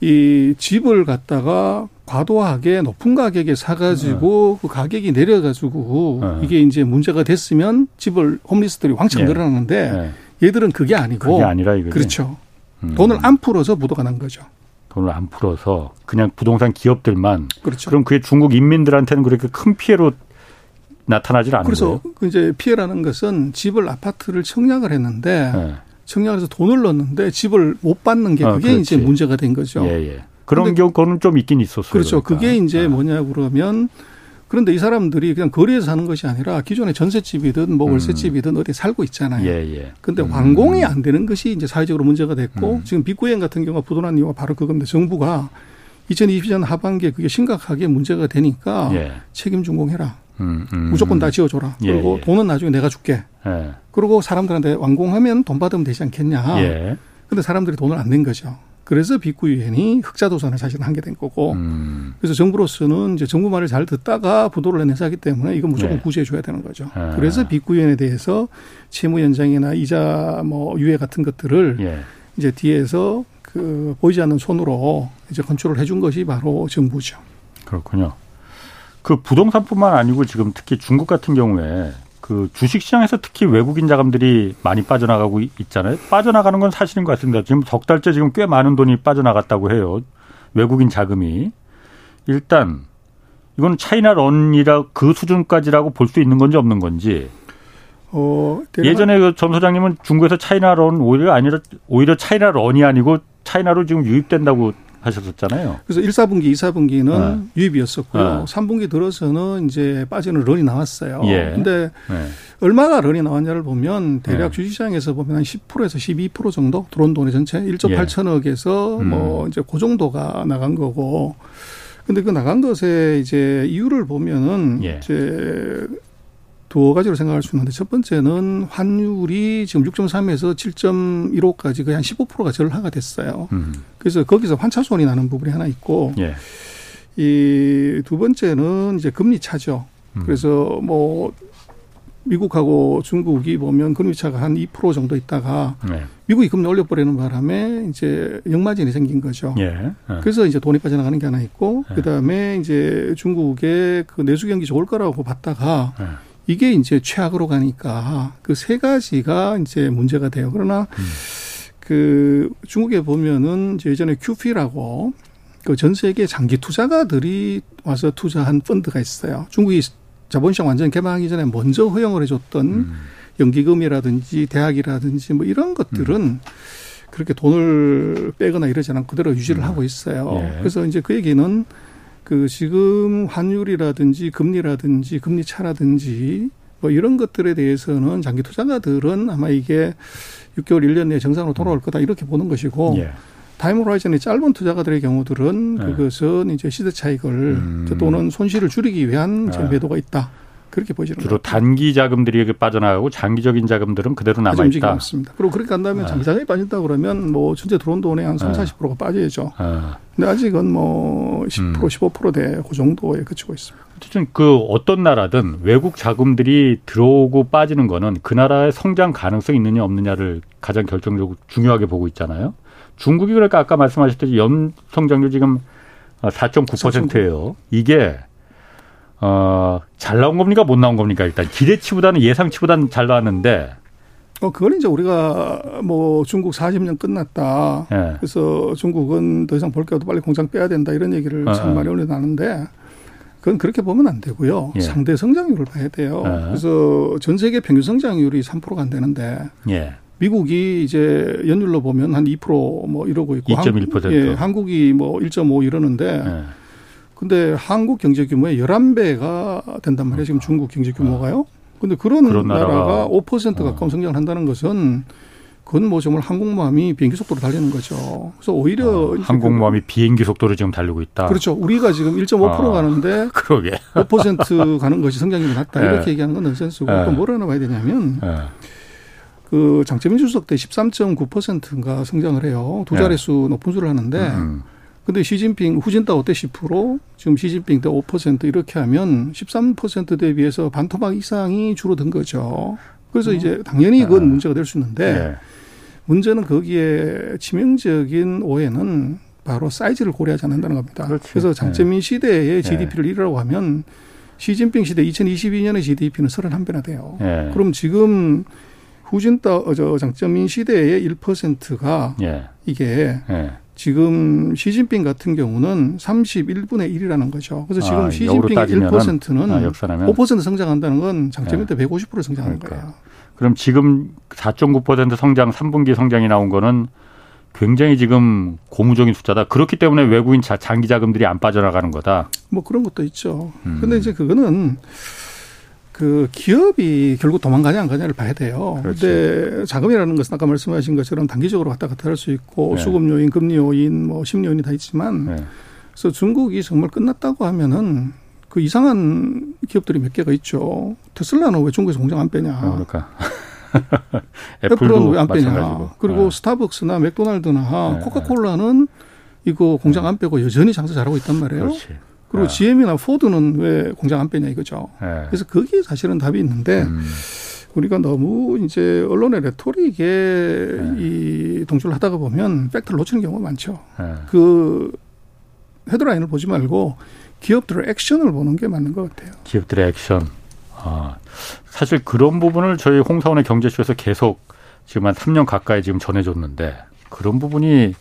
이 집을 갖다가 과도하게 높은 가격에 사가지고 네. 그 가격이 내려가지고 네. 이게 이제 문제가 됐으면 집을 홈리스들이 왕창 네. 늘어나는데 네. 얘들은 그게 아니고 그게 아니라 이거 그렇죠. 음. 돈을 안 풀어서 부도가 난 거죠. 돈을 안 풀어서 그냥 부동산 기업들만 그렇죠. 그럼 그게 중국 인민들한테는 그렇게 큰 피해로 나타나질 않는 그래서 거예요. 그 이제 피해라는 것은 집을 아파트를 청약을 했는데 네. 청약해서 돈을 넣었는데 집을 못 받는 게 아, 그게 아, 이제 문제가 된 거죠. 예, 예. 그런 경우는 좀 있긴 있었어요. 그렇죠. 그러니까. 그게 이제 아. 뭐냐 그러면 그런데 이 사람들이 그냥 거리에서 사는 것이 아니라 기존의 전셋집이든 뭐 음. 월세집이든 어디 살고 있잖아요. 예, 예. 근데 음. 완공이 안 되는 것이 이제 사회적으로 문제가 됐고 음. 지금 빅구행 같은 경우가 부도난 이유가 바로 그겁니다. 정부가 2020년 하반기에 그게 심각하게 문제가 되니까 예. 책임 준공해라. 음, 음, 무조건 다 지어줘라. 예, 그리고 예. 돈은 나중에 내가 줄게. 예. 그리고 사람들한테 완공하면 돈 받으면 되지 않겠냐. 예. 근데 사람들이 돈을 안 낸 거죠. 그래서 빅구 유엔이 흑자도산을 사실은 한게 된 거고. 음. 그래서 정부로서는 이제 정부 말을 잘 듣다가 부도를 내서 하기 때문에 이거 무조건 네. 구제해 줘야 되는 거죠. 아. 그래서 빅구 유엔에 대해서 채무 연장이나 이자 뭐 유예 같은 것들을 예. 이제 뒤에서 그 보이지 않는 손으로 이제 컨트롤 해준 것이 바로 정부죠. 그렇군요. 그 부동산뿐만 아니고 지금 특히 중국 같은 경우에 그 주식시장에서 특히 외국인 자금들이 많이 빠져나가고 있잖아요. 빠져나가는 건 사실인 것 같습니다. 지금 석 달째 지금 꽤 많은 돈이 빠져나갔다고 해요. 외국인 자금이. 일단 이건 차이나 런이라 그 수준까지라고 볼 수 있는 건지 없는 건지. 어, 예전에 그 전 소장님은 중국에서 차이나 런 오히려 아니라 오히려 차이나 런이 아니고 차이나로 지금 유입된다고 하셨었잖아요. 그래서 1, 4분기, 2, 4분기는 네. 유입이었었고요. 네. 3분기 들어서는 이제 빠지는 런이 나왔어요. 예. 근데 네. 얼마가 런이 나왔냐를 보면 대략 네. 주식시장에서 보면 한 10%에서 12% 정도 들어온 돈의 전체 1조 예. 8천억에서 음. 뭐 이제 그 정도가 나간 거고 근데 그 나간 것에 이제 이유를 보면은 예. 이제 두 가지로 생각할 수 있는데 첫 번째는 환율이 지금 6.3에서 7.15까지 거의 한 15%가 절하가 됐어요. 음. 그래서 거기서 환차 손이 나는 부분이 하나 있고 예. 이두 번째는 이제 금리 차죠. 음. 그래서 뭐 미국하고 중국이 보면 금리 차가 한 2% 정도 있다가 네. 미국이 금리 올려버리는 바람에 이제 역마진이 생긴 거죠. 예. 네. 그래서 이제 돈이 빠져나가는 게 하나 있고 네. 그다음에 이제 중국의 그 내수 경기 좋을 거라고 봤다가 네. 이게 이제 최악으로 가니까 그 세 가지가 이제 문제가 돼요. 그러나 음. 그 중국에 보면은 예전에 큐피라고 그 전 세계 장기 투자가들이 와서 투자한 펀드가 있어요. 중국이 자본시장 완전 개방하기 전에 먼저 허용을 해줬던 음. 연기금이라든지 대학이라든지 뭐 이런 것들은 음. 그렇게 돈을 빼거나 이러지 않고 그대로 유지를 음. 하고 있어요. 예. 그래서 이제 그 얘기는 그 지금 환율이라든지 금리라든지 금리 차라든지 뭐 이런 것들에 대해서는 장기 투자자들은 아마 이게 6개월, 1년 내에 정상으로 돌아올 거다 이렇게 보는 것이고 예. 타임 호라이즌이 짧은 투자가들의 경우들은 예. 그것은 이제 시대 차익을 음. 또는 손실을 줄이기 위한 예. 매도가 있다. 그렇게 보이지는 주로 단기 자금들이 빠져나가고 장기적인 자금들은 그대로 남아 있다. 맞습니다. 그리고 그렇게 한다면 네. 장기 자금이 빠진다 그러면 뭐 전체 들어온 돈의 한 3, 40%가 빠져야죠. 네. 근데 아직은 뭐 10%, 음. 15%대 그 정도에 그치고 있습니다. 어쨌든 그 어떤 나라든 외국 자금들이 들어오고 빠지는 거는 그 나라의 성장 가능성이 있느냐 없느냐를 가장 결정적으로 중요하게 보고 있잖아요. 중국이 그러니까 아까 말씀하셨듯이 연 성장률 지금 4.9%예요. 이게 어, 잘 나온 겁니까? 못 나온 겁니까? 일단 기대치보다는 예상치보다는 잘 나왔는데. 어, 그건 이제 우리가 뭐 중국 40년 끝났다. 예. 그래서 중국은 더 이상 볼 게 없도 빨리 공장 빼야 된다. 이런 얘기를 어, 참 많이 올려놨는데 그건 그렇게 보면 안 되고요. 예. 상대 성장률을 봐야 돼요. 예. 그래서 전 세계 평균 성장률이 3%가 안 되는데. 예. 미국이 이제 연율로 보면 한 2%뭐 이러고 있고 2.1%. 예, 한국이 뭐 1.5 이러는데 예. 근데 한국 경제 규모의 11배가 된단 말이에요. 지금 중국 경제 규모가요. 근데 그런, 그런 나라가 5% 가까운 어. 성장을 한다는 것은 그건 뭐 정말 항공모함이 비행기 속도로 달리는 거죠. 그래서 오히려 어, 항공모함이 그, 비행기 속도로 지금 달리고 있다. 그렇죠. 우리가 지금 1.5% 어, 가는데 그러게. 5% 가는 것이 성장률이 낮다. 네. 이렇게 얘기하는 건 넌센스고 네. 또 뭐를 하나 봐야 되냐면 네. 그 장재민 주석 때 13.9%인가 성장을 해요. 두 네. 자릿수 높은 수를 하는데 음. 근데 시진핑 후진타오 때 10%, 지금 시진핑 때 5% 이렇게 하면 13% 대비해서 반토막 이상이 줄어든 거죠. 그래서 음. 이제 당연히 그건 아. 문제가 될 수 있는데 네. 문제는 거기에 치명적인 오해는 바로 사이즈를 고려하지 않는다는 겁니다. 그렇지. 그래서 장재민 네. 시대의 GDP를 네. 이라고 하면 시진핑 시대 2022년의 GDP는 31배나 돼요. 네. 그럼 지금 후진타 저 장재민 시대의 1%가 예. 이게 예. 지금 시진핑 같은 경우는 31분의 1이라는 거죠. 그래서 지금 아, 시진핑의 1%는 아, 5% 성장한다는 건 장점일 때150% 성장하는 그러니까. 거예요. 그럼 지금 4.9% 성장 3분기 성장이 나온 거는 굉장히 지금 고무적인 숫자다. 그렇기 때문에 외국인 장기 자금들이 안 빠져나가는 거다. 뭐 그런 것도 있죠. 음. 근데 이제 그거는 그 기업이 결국 도망가냐 안 가냐를 봐야 돼요. 그런데 자금이라는 것은 아까 말씀하신 것처럼 단기적으로 왔다 갔다 할 수 있고 네. 수급 요인, 금리 요인, 뭐 심리 요인이 다 있지만 네. 그래서 중국이 정말 끝났다고 하면은 그 이상한 기업들이 몇 개가 있죠. 테슬라는 왜 중국에서 공장 안 빼냐? 아, 그러니까. 애플은 왜 안 빼냐? 그리고 네. 스타벅스나 맥도날드나 네. 코카콜라는 이거 공장 안 빼고 여전히 장사 잘하고 있단 말이에요. 그렇지. 그리고 네. GM이나 포드는 왜 공장 안 빼냐 이거죠. 네. 그래서 거기에 사실은 답이 있는데 음. 우리가 너무 이제 언론의 레토릭에 네. 이 동조를 하다가 보면 팩트를 놓치는 경우가 많죠. 네. 그 헤드라인을 보지 말고 기업들의 액션을 보는 게 맞는 것 같아요. 기업들의 액션. 아, 사실 그런 부분을 저희 홍사원의 경제쇼에서 계속 지금 한 3년 가까이 지금 전해줬는데 그런 부분이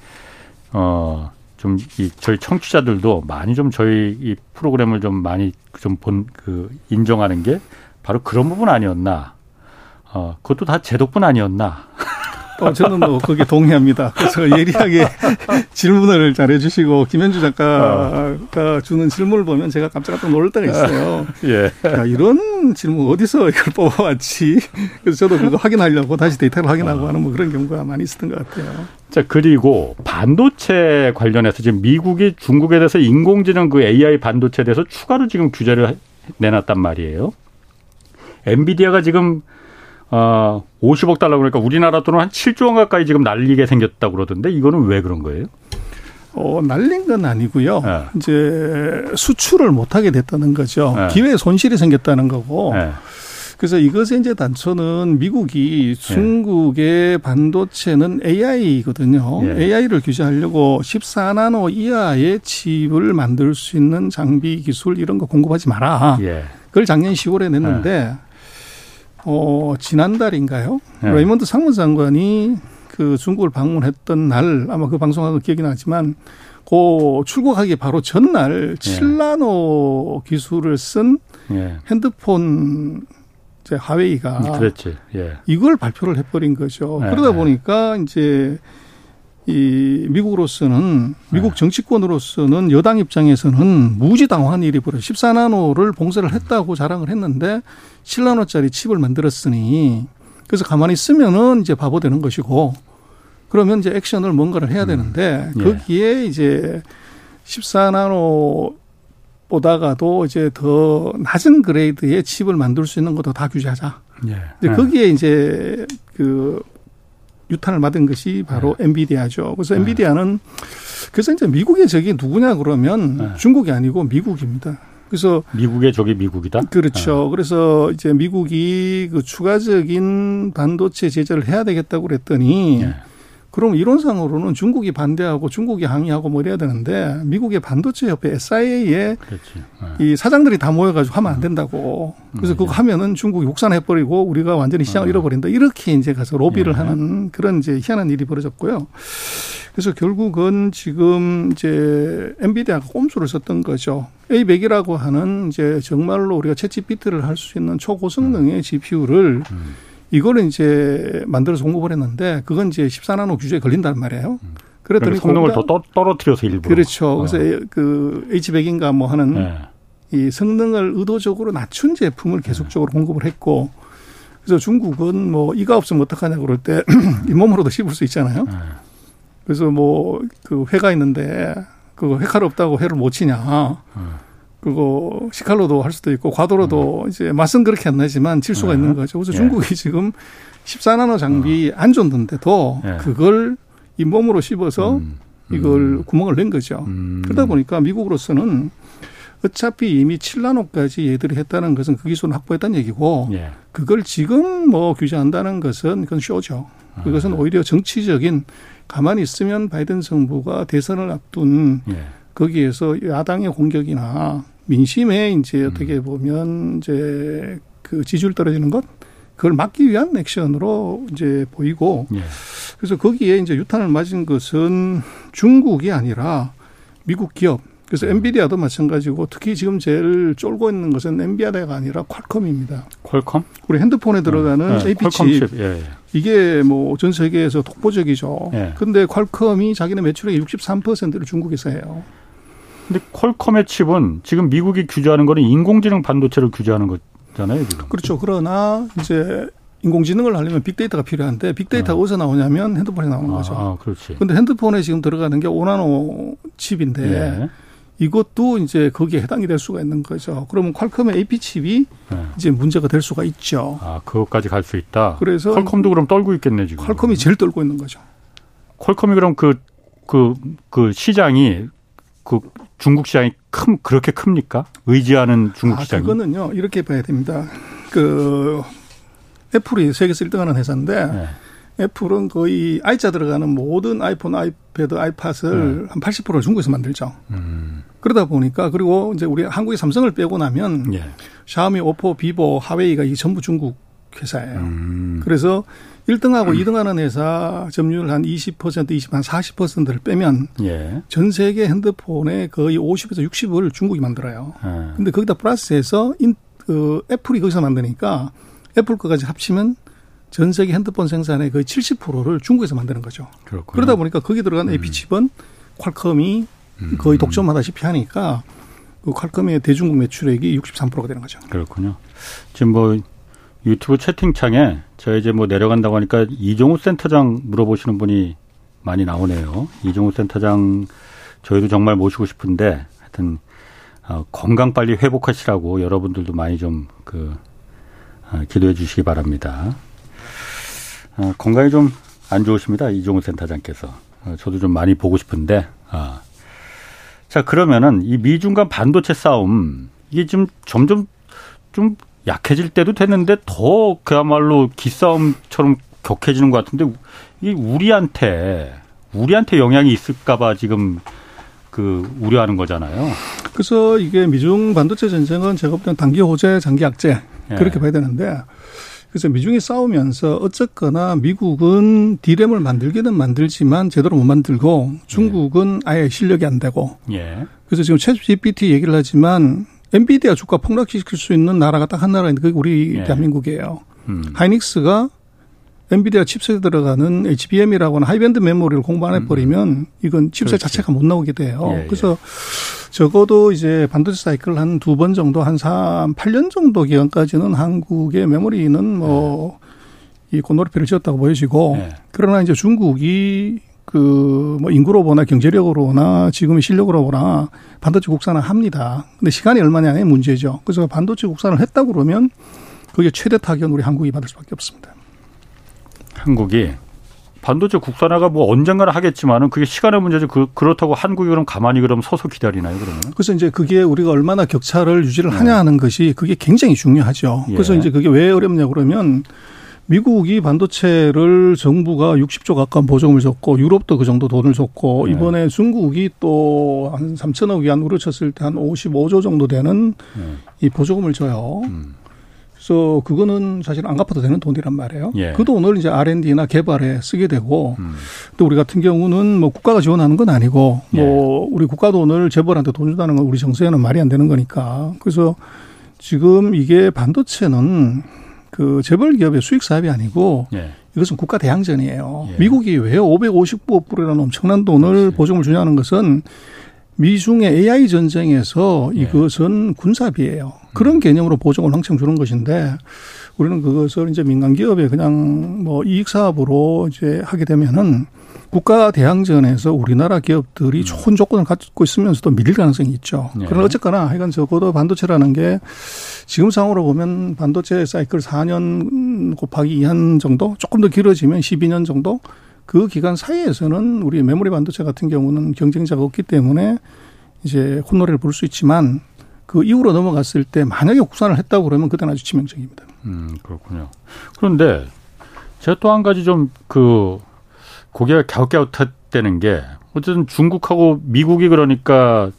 어 좀 이 저희 청취자들도 많이 좀 저희 이 프로그램을 좀 많이 좀 본 그 인정하는 게 바로 그런 부분 아니었나. 어, 그것도 다 제 덕분 아니었나. 어, 저는 뭐 거기에 동의합니다. 그래서 예리하게 질문을 잘 해주시고 김현주 작가가 어. 주는 질문을 보면 제가 깜짝깜짝 놀랄 때가 있어요. 예. 야, 이런 질문 어디서 이걸 뽑아왔지? 그래서 저도 그거 확인하려고 다시 데이터를 확인하고 어. 하는 뭐 그런 경우가 많이 있었던 것 같아요. 자 그리고 반도체 관련해서 지금 미국이 중국에 대해서 인공지능 그 AI 반도체에 대해서 추가로 지금 규제를 내놨단 말이에요. 엔비디아가 지금 어, 50억 달러 그러니까 우리나라 돈은 한 7조 원 가까이 지금 날리게 생겼다고 그러던데 이거는 왜 그런 거예요? 어, 날린 건 아니고요. 네. 이제 수출을 못 하게 됐다는 거죠. 네. 기회 손실이 생겼다는 거고. 네. 그래서 이것의 이제 단초는 미국이 중국의 반도체는 AI거든요. 예. AI를 규제하려고 14나노 이하의 칩을 만들 수 있는 장비 기술 이런 거 공급하지 마라. 예. 그걸 작년 10월에 냈는데 어, 지난달인가요? 네. 러몬도 상무장관이 그 중국을 방문했던 날 아마 그 방송하고 기억이 나지만 그 출국하기 바로 전날 네. 7나노 기술을 쓴 네. 핸드폰 이제 하웨이가 그랬지. 예. 이걸 발표를 해버린 거죠. 네. 그러다 보니까 이제 이 미국으로서는 미국 네. 정치권으로서는 여당 입장에서는 무지당황한 일이 벌어 14나노를 봉쇄를 했다고 자랑을 했는데 7나노짜리 칩을 만들었으니 그래서 가만히 있으면은 이제 바보 되는 것이고 그러면 이제 액션을 뭔가를 해야 음. 되는데 음. 예. 거기에 이제 14나노 보다가도 이제 더 낮은 그레이드의 칩을 만들 수 있는 것도 다 규제하자. 예. 이제 네. 거기에 이제 그 유탄을 맞은 것이 바로 네. 엔비디아죠. 그래서 네. 엔비디아는 그래서 이제 미국의 적이 누구냐 그러면 네. 중국이 아니고 미국입니다. 그래서 미국의 적이 미국이다. 그렇죠. 네. 그래서 이제 미국이 그 추가적인 반도체 제재를 해야 되겠다고 그랬더니 네. 그럼 이론상으로는 중국이 반대하고 중국이 항의하고 뭐 이래야 되는데 미국의 반도체 협회 SIA에 네. 이 사장들이 다 모여가지고 하면 안 된다고. 그래서 음, 그거 네. 하면은 중국이 욕산해버리고 우리가 완전히 시장을 어. 잃어버린다. 이렇게 이제 가서 로비를 네. 하는 그런 이제 희한한 일이 벌어졌고요. 그래서 결국은 지금 이제 엔비디아가 꼼수를 썼던 거죠. A100이라고 하는 이제 정말로 우리가 채찍 비트를 할 수 있는 초고성능의 GPU를 음. 이거를 이제 만들어서 공급을 했는데 그건 이제 14나노 규제에 걸린단 말이에요. 그랬더니 성능을 더 떠, 떨어뜨려서 일부러. 그렇죠. 그래서 어. 그 H100인가 뭐 하는 네. 이 성능을 의도적으로 낮춘 제품을 계속적으로 네. 공급을 했고 그래서 중국은 뭐 이가 없으면 어떡하냐 그럴 때 잇몸으로도 씹을 수 있잖아요. 네. 그래서 뭐 그 회가 있는데 그거 회칼 없다고 회를 못 치냐. 네. 그거 시칼로도 할 수도 있고 과도로도 음. 이제 맛은 그렇게 안 나지만 칠 수가 네. 있는 거죠. 그래서 예. 중국이 지금 14나노 장비 어. 안 줬는데도 예. 그걸 잇몸으로 씹어서 음. 이걸 음. 구멍을 낸 거죠. 음. 그러다 보니까 미국으로서는 어차피 이미 7나노까지 얘들이 했다는 것은 그 기술을 확보했다는 얘기고 예. 그걸 지금 뭐 규제한다는 것은 그건 쇼죠. 그것은 아. 오히려 정치적인 가만히 있으면 바이든 정부가 대선을 앞둔 예. 거기에서 야당의 공격이나 민심에 이제 음. 어떻게 보면 이제 그 지지율 떨어지는 것 그걸 막기 위한 액션으로 이제 보이고 예. 그래서 거기에 이제 유탄을 맞은 것은 중국이 아니라 미국 기업 그래서 음. 엔비디아도 마찬가지고 특히 지금 제일 쫄고 있는 것은 엔비디아가 아니라 퀄컴입니다. 퀄컴? 우리 핸드폰에 들어가는 네. AP 칩. 예, 예. 이게 뭐 전 세계에서 독보적이죠. 예. 근데 퀄컴이 자기네 매출의 63%를 중국에서 해요. 근데 퀄컴의 칩은 지금 미국이 규제하는 거는 인공지능 반도체를 규제하는 거잖아요, 지금. 그렇죠. 그러나 이제 인공지능을 하려면 빅데이터가 필요한데 빅데이터가 어. 어디서 나오냐면 핸드폰에 나오는 아, 거죠. 아, 그렇지. 근데 핸드폰에 지금 들어가는 게 오나노 칩인데 예. 이것도 이제 거기에 해당이 될 수가 있는 거죠. 그러면 퀄컴의 AP 칩이 네. 이제 문제가 될 수가 있죠. 아, 그것까지 갈 수 있다. 그래서 퀄컴도 그럼 떨고 있겠네 지금. 퀄컴이 제일 떨고 있는 거죠. 퀄컴이 그럼 그 그, 그 시장이 그 중국 시장이 큰 그렇게 큽니까? 의지하는 중국 아, 시장이? 그거는요 이렇게 봐야 됩니다. 그 애플이 세계에서 1등하는 회사인데 네. 애플은 거의 I자 들어가는 모든 아이폰, 아이패드, 아이팟을 네. 한 80%를 중국에서 만들죠. 음. 그러다 보니까 그리고 이제 우리 한국의 삼성을 빼고 나면 예. 샤오미, 오포, 비보, 하웨이가 이 전부 중국 회사예요. 음. 그래서 1등하고 음. 2등 하는 회사 점유율 한 20%, 20, 한 40%를 빼면 예. 전 세계 핸드폰의 거의 50에서 60을 중국이 만들어요. 예. 근데 거기다 플러스해서 인, 그 애플이 거기서 만드니까 애플 거까지 합치면 전 세계 핸드폰 생산의 거의 70%를 중국에서 만드는 거죠. 그렇군요. 그러다 보니까 거기 들어간 음. AP칩은 퀄컴이 음. 거의 독점하다시피 하니까 그 퀄컴의 대중국 매출액이 63%가 되는 거죠. 그렇군요. 지금 뭐 유튜브 채팅창에 저 이제 뭐 내려간다고 하니까 이종우 센터장 물어보시는 분이 많이 나오네요. 이종우 센터장 저희도 정말 모시고 싶은데 하여튼 어, 건강 빨리 회복하시라고 여러분들도 많이 좀그 어, 기도해 주시기 바랍니다. 어, 건강이 좀 안 좋으십니다. 이종우 센터장께서. 어, 저도 좀 많이 보고 싶은데. 아. 자, 그러면은 이 미중 간 반도체 싸움 이게 지금 점점 좀 약해질 때도 됐는데 더 그야말로 기싸움처럼 격해지는 것 같은데 이 우리한테 우리한테 영향이 있을까봐 지금 그 우려하는 거잖아요. 그래서 이게 미중 반도체 전쟁은 제가 볼 때는 단기 호재, 장기 그렇게 예. 봐야 되는데 그래서 미중이 싸우면서 어쨌거나 미국은 디램을 만들기는 만들지만 제대로 못 만들고 중국은 예. 아예 실력이 안 되고 예. 그래서 지금 챗 GPT 얘기를 하지만 엔비디아 주가 폭락시킬 수 있는 나라가 딱한 나라 있는데 그게 우리 예. 대한민국이에요. 음. 하이닉스가 엔비디아 칩셋에 들어가는 HBM이라고 하는 high band memory를 공급 안 해버리면 음. 이건 칩셋 그렇지. 자체가 못 나오게 돼요. 예, 예. 그래서 적어도 이제 반도체 사이클 한 두 번 정도 한 3, 8년 정도 기간까지는 한국의 메모리는 뭐 이 꽃놀이패를 쥐었다고 보여지고 예. 그러나 이제 중국이 그그뭐 인구로 보나 경제력으로 보나 지금의 실력으로 보나 반도체 국산화 합니다. 근데 시간이 얼마냐의 문제죠. 그래서 반도체 국산화를 했다고 그러면 그게 최대 타격은 우리 한국이 받을 수밖에 없습니다. 한국이 반도체 국산화가 뭐 언젠가는 하겠지만은 그게 시간의 문제죠. 그, 그렇다고 한국이 그럼 가만히 그럼 서서 기다리나요, 그러면? 그래서 이제 그게 우리가 얼마나 격차를 유지를 네. 하냐 하는 것이 그게 굉장히 중요하죠. 예. 그래서 이제 그게 왜 어렵냐 그러면 미국이 반도체를 정부가 60조 가까운 보조금을 줬고 유럽도 그 정도 돈을 줬고 네. 이번에 중국이 또 한 3천억 위안 우려쳤을 때 한 55조 정도 되는 네. 이 보조금을 줘요. 음. 그래서 그거는 사실 안 갚아도 되는 돈이란 말이에요. 예. 그 돈을 이제 R&D나 개발에 쓰게 되고 음. 또 우리 같은 경우는 뭐 국가가 지원하는 건 아니고 뭐 예. 뭐 우리 국가 돈을 재벌한테 돈 준다는 건 우리 정서에는 말이 안 되는 거니까 그래서 지금 이게 반도체는 그 재벌 기업의 수익 사업이 아니고 예. 이것은 국가 대항전이에요. 예. 미국이 왜 550억 불이라는 엄청난 돈을 그렇지. 보증을 주냐는 것은 미중의 AI 전쟁에서 예. 이것은 군사비예요. 그런 개념으로 보정을 항상 주는 것인데 우리는 그것을 이제 민간 기업에 그냥 뭐 이익 사업으로 이제 하게 되면은 국가 대항전에서 우리나라 기업들이 음. 좋은 조건을 갖고 있으면서도 밀릴 가능성이 있죠. 예. 그러나 어쨌거나 하여간 적어도 반도체라는 게 지금 상으로 보면 반도체 사이클 4년 곱하기 2한 정도 조금 더 길어지면 12년 정도 그 기간 사이에서는 우리 메모리 반도체 같은 경우는 경쟁자가 없기 때문에 이제 콧노래를 부를 수 있지만 그 이후로 넘어갔을 때 만약에 국산을 했다고 그러면 그때는 아주 치명적입니다. 음, 그렇군요. 그런데 제가 또 한 가지 좀그 고개가 갸웃갸웃했다는 게 어쨌든 중국하고 미국이 그러니까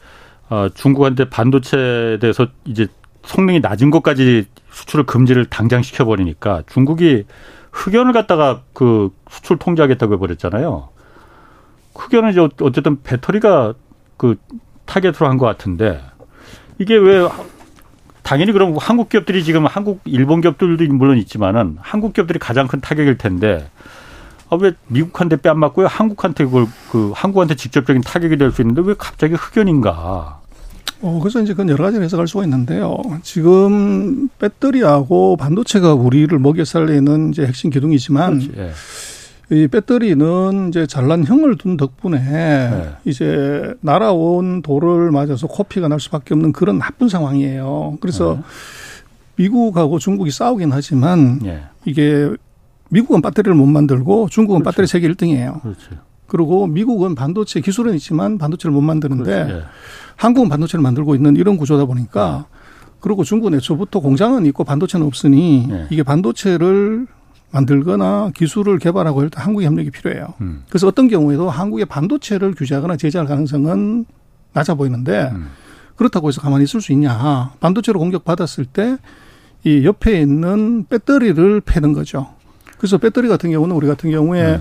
어, 중국한테 반도체에 대해서 이제 성능이 낮은 것까지 수출을 금지를 당장 시켜버리니까 중국이 흑연을 갖다가 그 수출 통제하겠다고 해버렸잖아요. 흑연은 이제 어쨌든 배터리가 그 타겟으로 한 것 같은데 이게 왜 당연히 그럼 한국 기업들이 지금 한국 일본 기업들도 물론 있지만은 한국 기업들이 가장 큰 타격일 텐데 아, 왜 미국한테 뺨 맞고요? 한국한테 그걸 그 한국한테 직접적인 타격이 될 수 있는데 왜 갑자기 흑연인가? 어, 그래서 이제 그건 여러 가지 해석할 수가 있는데요. 지금 배터리하고 반도체가 우리를 먹여 살리는 이제 핵심 기둥이지만 예. 이 배터리는 이제 잘난 형을 둔 덕분에 네. 이제 날아온 돌을 맞아서 코피가 날 수밖에 없는 그런 나쁜 상황이에요. 그래서 네. 미국하고 중국이 싸우긴 하지만 네. 이게 미국은 배터리를 못 만들고 중국은 그렇죠. 배터리 세계 1등이에요. 그렇죠. 그리고 미국은 반도체 기술은 있지만 반도체를 못 만드는데 그렇죠. 예. 한국은 반도체를 만들고 있는 이런 구조다 보니까 네. 그리고 중국은 애초부터 공장은 있고 반도체는 없으니 네. 이게 반도체를 만들거나 기술을 개발하고 할때 한국의 협력이 필요해요. 음. 그래서 어떤 경우에도 한국의 반도체를 규제하거나 제재할 가능성은 낮아 보이는데 음. 그렇다고 해서 가만히 있을 수 있냐. 반도체로 공격받았을 때 이 옆에 있는 배터리를 패는 거죠. 그래서 배터리 같은 경우는 우리 같은 경우에 네.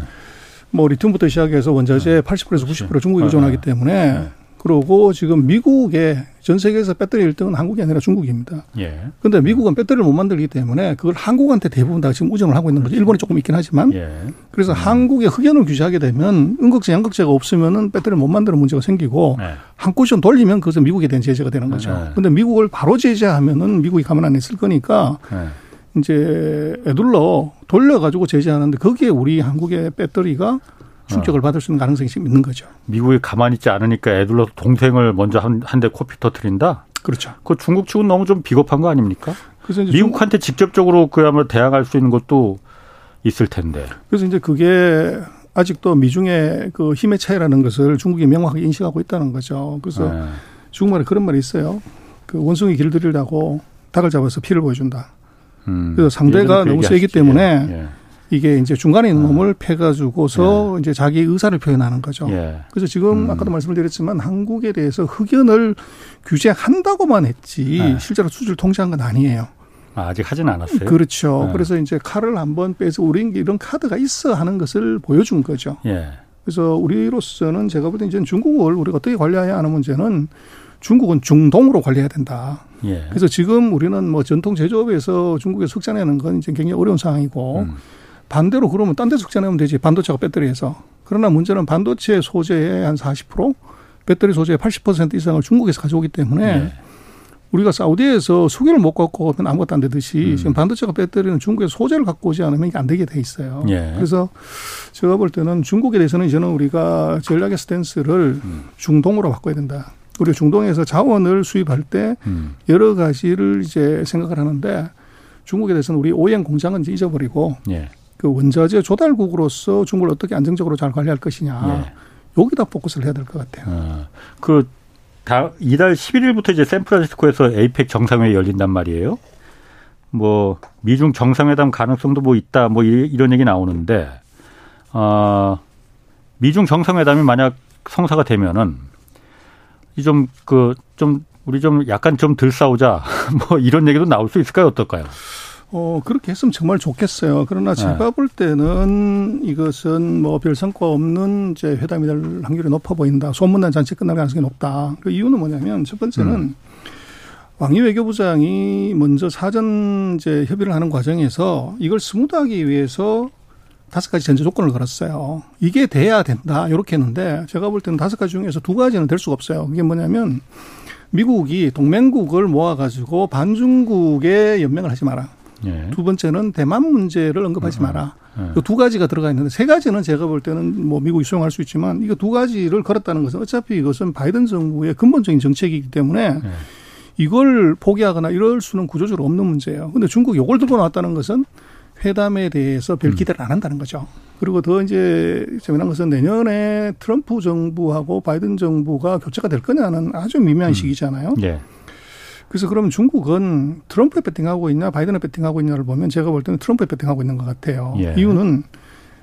뭐 리튬부터 시작해서 원자재 80%에서 90% 중국에 의존하기 때문에 네. 그러고 지금 미국의 전 세계에서 배터리 1등은 한국이 아니라 중국입니다. 예. 그런데 미국은 배터리를 못 만들기 때문에 그걸 한국한테 대부분 다 지금 우정을 하고 있는 거죠. 일본이 조금 있긴 하지만. 예. 그래서 음. 한국의 흑연을 규제하게 되면 음극재, 양극재가 없으면은 배터리를 못 만드는 문제가 생기고 예. 한 쿠션 돌리면 그것은 미국에 대한 제재가 되는 거죠. 그런데 예. 미국을 바로 제재하면은 미국이 가만 안 있을 거니까 예. 이제 애둘러 돌려가지고 제재하는데 거기에 우리 한국의 배터리가 충격을 어. 받을 수 있는 가능성이 있는 거죠. 미국이 가만히 있지 않으니까 애들로 동생을 먼저 한대 코피 터트린다? 그렇죠. 그 중국 측은 너무 좀 비겁한 거 아닙니까? 그래서 이제 미국한테 직접적으로 그야말로 대항할 수 있는 것도 있을 텐데. 그래서 이제 그게 아직도 미중의 그 힘의 차이라는 것을 중국이 명확하게 인식하고 있다는 거죠. 그래서 네. 중국말에 그런 말이 있어요. 그 원숭이 길들이려고 닭을 잡아서 피를 보여준다. 음, 그래서 상대가 너무 세기 때문에 예. 이게 이제 중간에 있는 아. 놈을 패가지고서 예. 이제 자기 의사를 표현하는 거죠. 예. 그래서 지금 음. 아까도 말씀을 드렸지만 한국에 대해서 흑연을 규제한다고만 했지 예. 실제로 수주를 통제한 건 아니에요. 아, 직 하진 않았어요. 그렇죠. 예. 그래서 이제 칼을 한번 빼서 우리 이런 카드가 있어 하는 것을 보여준 거죠. 예. 그래서 우리로서는 제가 볼 때 이제 중국을 우리가 어떻게 관리해야 하는 문제는 중국은 중동으로 관리해야 된다. 예. 그래서 지금 우리는 뭐 전통 제조업에서 중국에 숙자내는 건 이제 굉장히 어려운 상황이고 음. 반대로 그러면 딴 데서 흑자내면 되지. 반도체가 배터리에서. 그러나 문제는 반도체 소재의 한 40% 배터리 소재의 80% 이상을 중국에서 가져오기 때문에 네. 우리가 사우디에서 석유를 못 갖고 오면 아무것도 안 되듯이 음. 지금 반도체가 배터리는 중국에서 소재를 갖고 오지 않으면 이게 안 되게 돼 있어요. 예. 그래서 제가 볼 때는 중국에 대해서는 저는 우리가 전략의 스탠스를 음. 중동으로 바꿔야 된다. 우리 중동에서 자원을 수입할 때 음. 여러 가지를 이제 생각을 하는데 중국에 대해서는 우리 오행 공장은 이제 잊어버리고 예. 그 원자재 조달국으로서 중국을 어떻게 안정적으로 잘 관리할 것이냐. 예. 여기다 포커스를 해야 될 것 같아요. 아, 그 다, 이달 11일부터 이제 샌프란시스코에서 에이펙 정상회의 열린단 말이에요. 뭐, 미중 정상회담 가능성도 뭐 있다, 뭐 이런 얘기 나오는데, 어, 미중 정상회담이 만약 성사가 되면은, 이 좀, 그, 좀, 우리 좀 약간 좀 덜 싸우자, 뭐 이런 얘기도 나올 수 있을까요? 어떨까요? 어, 그렇게 했으면 정말 좋겠어요. 그러나 네. 제가 네. 볼 때는 이것은 뭐 별 성과 없는 이제 회담이 될 확률이 높아 보인다. 소문난 잔치 끝날 가능성이 높다. 그 이유는 뭐냐면 첫 번째는 음. 왕이 외교부장이 먼저 사전 이제 협의를 하는 과정에서 이걸 스무드하기 위해서 다섯 가지 전제 조건을 걸었어요. 이게 돼야 된다. 이렇게 했는데 제가 볼 때는 다섯 가지 중에서 두 가지는 될 수가 없어요. 그게 뭐냐면 미국이 동맹국을 모아가지고 반중국에 연맹을 하지 마라. 예. 두 번째는 대만 문제를 언급하지 마라. 예. 두 가지가 들어가 있는데 세 가지는 제가 볼 때는 뭐 미국이 수용할 수 있지만 이거 두 가지를 걸었다는 것은 어차피 이것은 바이든 정부의 근본적인 정책이기 때문에 예. 이걸 포기하거나 이럴 수는 구조적으로 없는 문제예요. 근데 중국이 이걸 들고 나왔다는 것은 회담에 대해서 별 음. 기대를 안 한다는 거죠. 그리고 더 이제 재미난 것은 내년에 트럼프 정부하고 바이든 정부가 교체가 될 거냐는 아주 미묘한 음. 시기잖아요. 예. 그래서 그러면 중국은 트럼프에 배팅하고 있냐 바이든에 배팅하고 있냐를 보면 제가 볼 때는 트럼프에 배팅하고 있는 것 같아요. 예. 이유는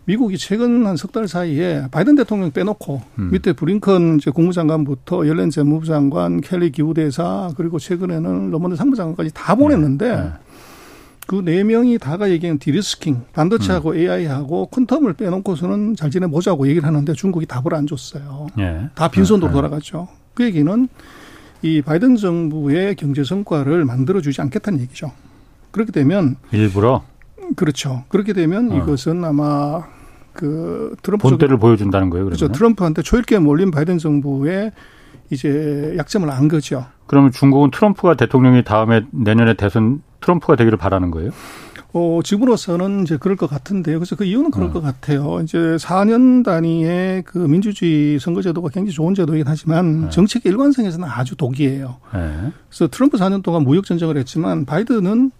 미국이 최근 한 석 달 사이에 바이든 대통령 빼놓고 음. 밑에 블링컨 이제 국무장관부터 옐런 재무부 장관, 케리 기후대사 그리고 최근에는 러몬도 상무장관까지 다 보냈는데 예. 예. 그네 명이 다가 얘기하는 디리스킹 반도체하고 음. AI하고 퀀텀을 빼놓고서는 잘 지내보자고 얘기를 하는데 중국이 답을 안 줬어요. 예. 다 빈손으로 예. 돌아갔죠. 그 얘기는 이 바이든 정부의 경제 성과를 만들어주지 않겠다는 얘기죠. 그렇게 되면 일부러 그렇죠. 그렇게 되면 어. 이것은 아마 그 트럼프 본때를 보여준다는 거예요. 그러면? 그렇죠. 트럼프한테 초일기에 몰린 바이든 정부의 이제 약점을 안 거죠. 그러면 중국은 트럼프가 대통령이 다음에 내년에 대선 트럼프가 되기를 바라는 거예요? 어, 지금으로서는 이제 그럴 것 같은데요. 그래서 그 이유는 그럴 어. 것 같아요. 이제 4년 단위의 그 민주주의 선거제도가 굉장히 좋은 제도이긴 하지만 네. 정책 일관성에서는 아주 독이에요. 네. 그래서 트럼프 4년 동안 무역 전쟁을 했지만 바이든은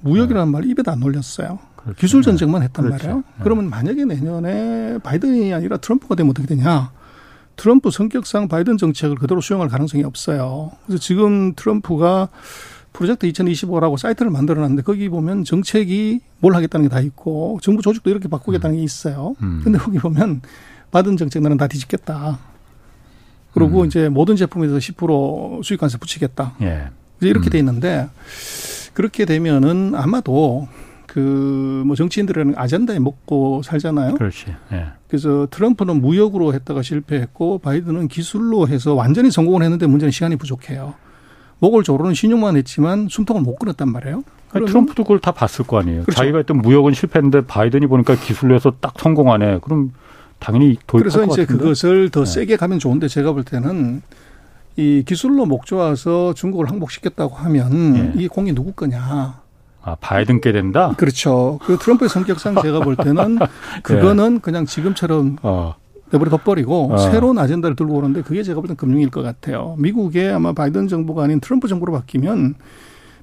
무역이라는 네. 말 입에도 안 올렸어요. 그렇죠. 기술 전쟁만 했단 그렇죠. 말이에요. 네. 그러면 만약에 내년에 바이든이 아니라 트럼프가 되면 어떻게 되냐? 트럼프 성격상 바이든 정책을 그대로 수용할 가능성이 없어요. 그래서 지금 트럼프가 프로젝트 2025라고 사이트를 만들어 놨는데 거기 보면 정책이 뭘 하겠다는 게 다 있고 정부 조직도 이렇게 바꾸겠다는 게 있어요. 음. 근데 거기 보면 받은 정책 나는 다 뒤집겠다. 그리고 음. 이제 모든 제품에서 10% 수익 관세 붙이겠다. 예. 이렇게 음. 돼 있는데 그렇게 되면은 아마도 그 뭐 정치인들은 아젠다에 먹고 살잖아요. 그렇지. 예. 그래서 트럼프는 무역으로 했다가 실패했고 바이든은 기술로 해서 완전히 성공을 했는데 문제는 시간이 부족해요. 목을 조르는 신용만 했지만 숨통을 못 끊었단 말이에요. 아니, 트럼프도 그걸 다 봤을 거 아니에요. 그렇죠. 자기가 했던 무역은 실패했는데 바이든이 보니까 기술로 해서 딱 성공하네. 그럼 당연히 도입할 그래서 이제 같은데? 그것을 더 네. 세게 가면 좋은데 제가 볼 때는 이 기술로 목 좋아서 중국을 항복시켰다고 하면 네. 이 공이 누구 거냐. 아, 바이든께 된다? 그렇죠. 그 트럼프의 성격상 제가 볼 때는 그거는 네. 그냥 지금처럼 어. 내버려 둬버리고 어. 새로운 아젠다를 들고 오는데 그게 제가 볼 땐 금융일 것 같아요. 미국의 아마 바이든 정부가 아닌 트럼프 정부로 바뀌면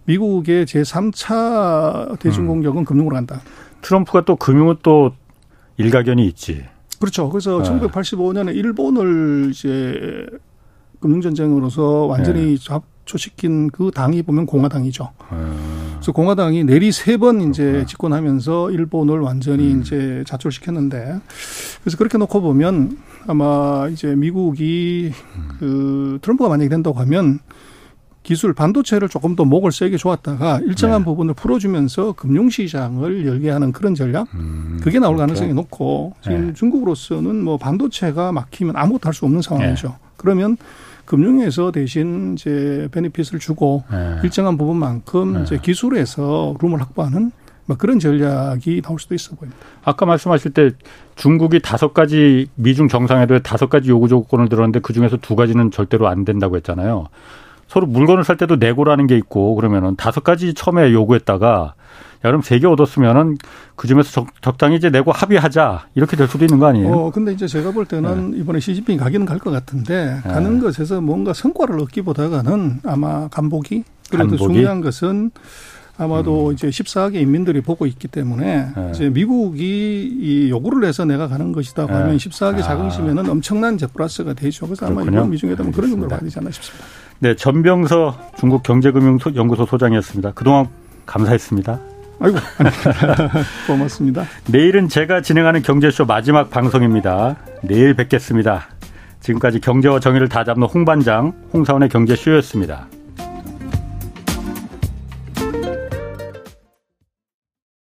미국의 제3차 대중공격은 음. 금융으로 간다. 트럼프가 또 금융은 또 일가견이 있지. 그렇죠. 그래서 네. 1985년에 일본을 이제 금융전쟁으로서 완전히 네. 초시킨 그 당이 보면 공화당이죠. 음. 그래서 공화당이 내리 세 번 이제 집권하면서 일본을 완전히 음. 이제 자출시켰는데 그래서 그렇게 놓고 보면 아마 이제 미국이 음. 그 트럼프가 만약에 된다고 하면 기술 반도체를 조금 더 목을 세게 좋았다가 일정한 네. 부분을 풀어주면서 금융시장을 열게 하는 그런 전략 음, 그게 나올 그렇죠. 가능성이 높고 지금 네. 중국으로서는 뭐 반도체가 막히면 아무것도 할 수 없는 상황이죠. 네. 그러면 금융에서 대신 이제 베니핏을 주고 네. 일정한 부분만큼 네. 이제 기술에서 룸을 확보하는 뭐 그런 전략이 나올 수도 있어 보입니다. 아까 말씀하실 때 중국이 다섯 가지 미중 정상회담에 다섯 가지 요구 조건을 들었는데 그 중에서 두 가지는 절대로 안 된다고 했잖아요. 서로 물건을 살 때도 내고라는 게 있고 그러면은 다섯 가지 처음에 요구했다가 야, 그럼 세 개 얻었으면은 그 중에서 적, 적당히 이제 내고 합의하자 이렇게 될 수도 있는 거 아니에요? 어, 근데 이제 제가 볼 때는 네. 이번에 시진핑이 가기는 갈 것 같은데 네. 가는 것에서 뭔가 성과를 얻기보다는 아마 간보기 그래도 간보기? 중요한 것은 아마도 음. 이제 14억의 인민들이 보고 있기 때문에 네. 이제 미국이 이 요구를 해서 내가 가는 것이다 네. 하면 14억의 아. 자긍심에는 엄청난 이제 플러스가 되죠. 그래서 아마 그렇군요. 이번 미중회담은 그런 정도로 되지 않나 싶습니다. 네, 전병서 중국 경제금융연구소 소장이었습니다. 그동안 감사했습니다. 아이고, 고맙습니다. 내일은 제가 진행하는 경제쇼 마지막 방송입니다. 내일 뵙겠습니다. 지금까지 경제와 정의를 다잡는 홍반장, 홍사원의 경제쇼였습니다.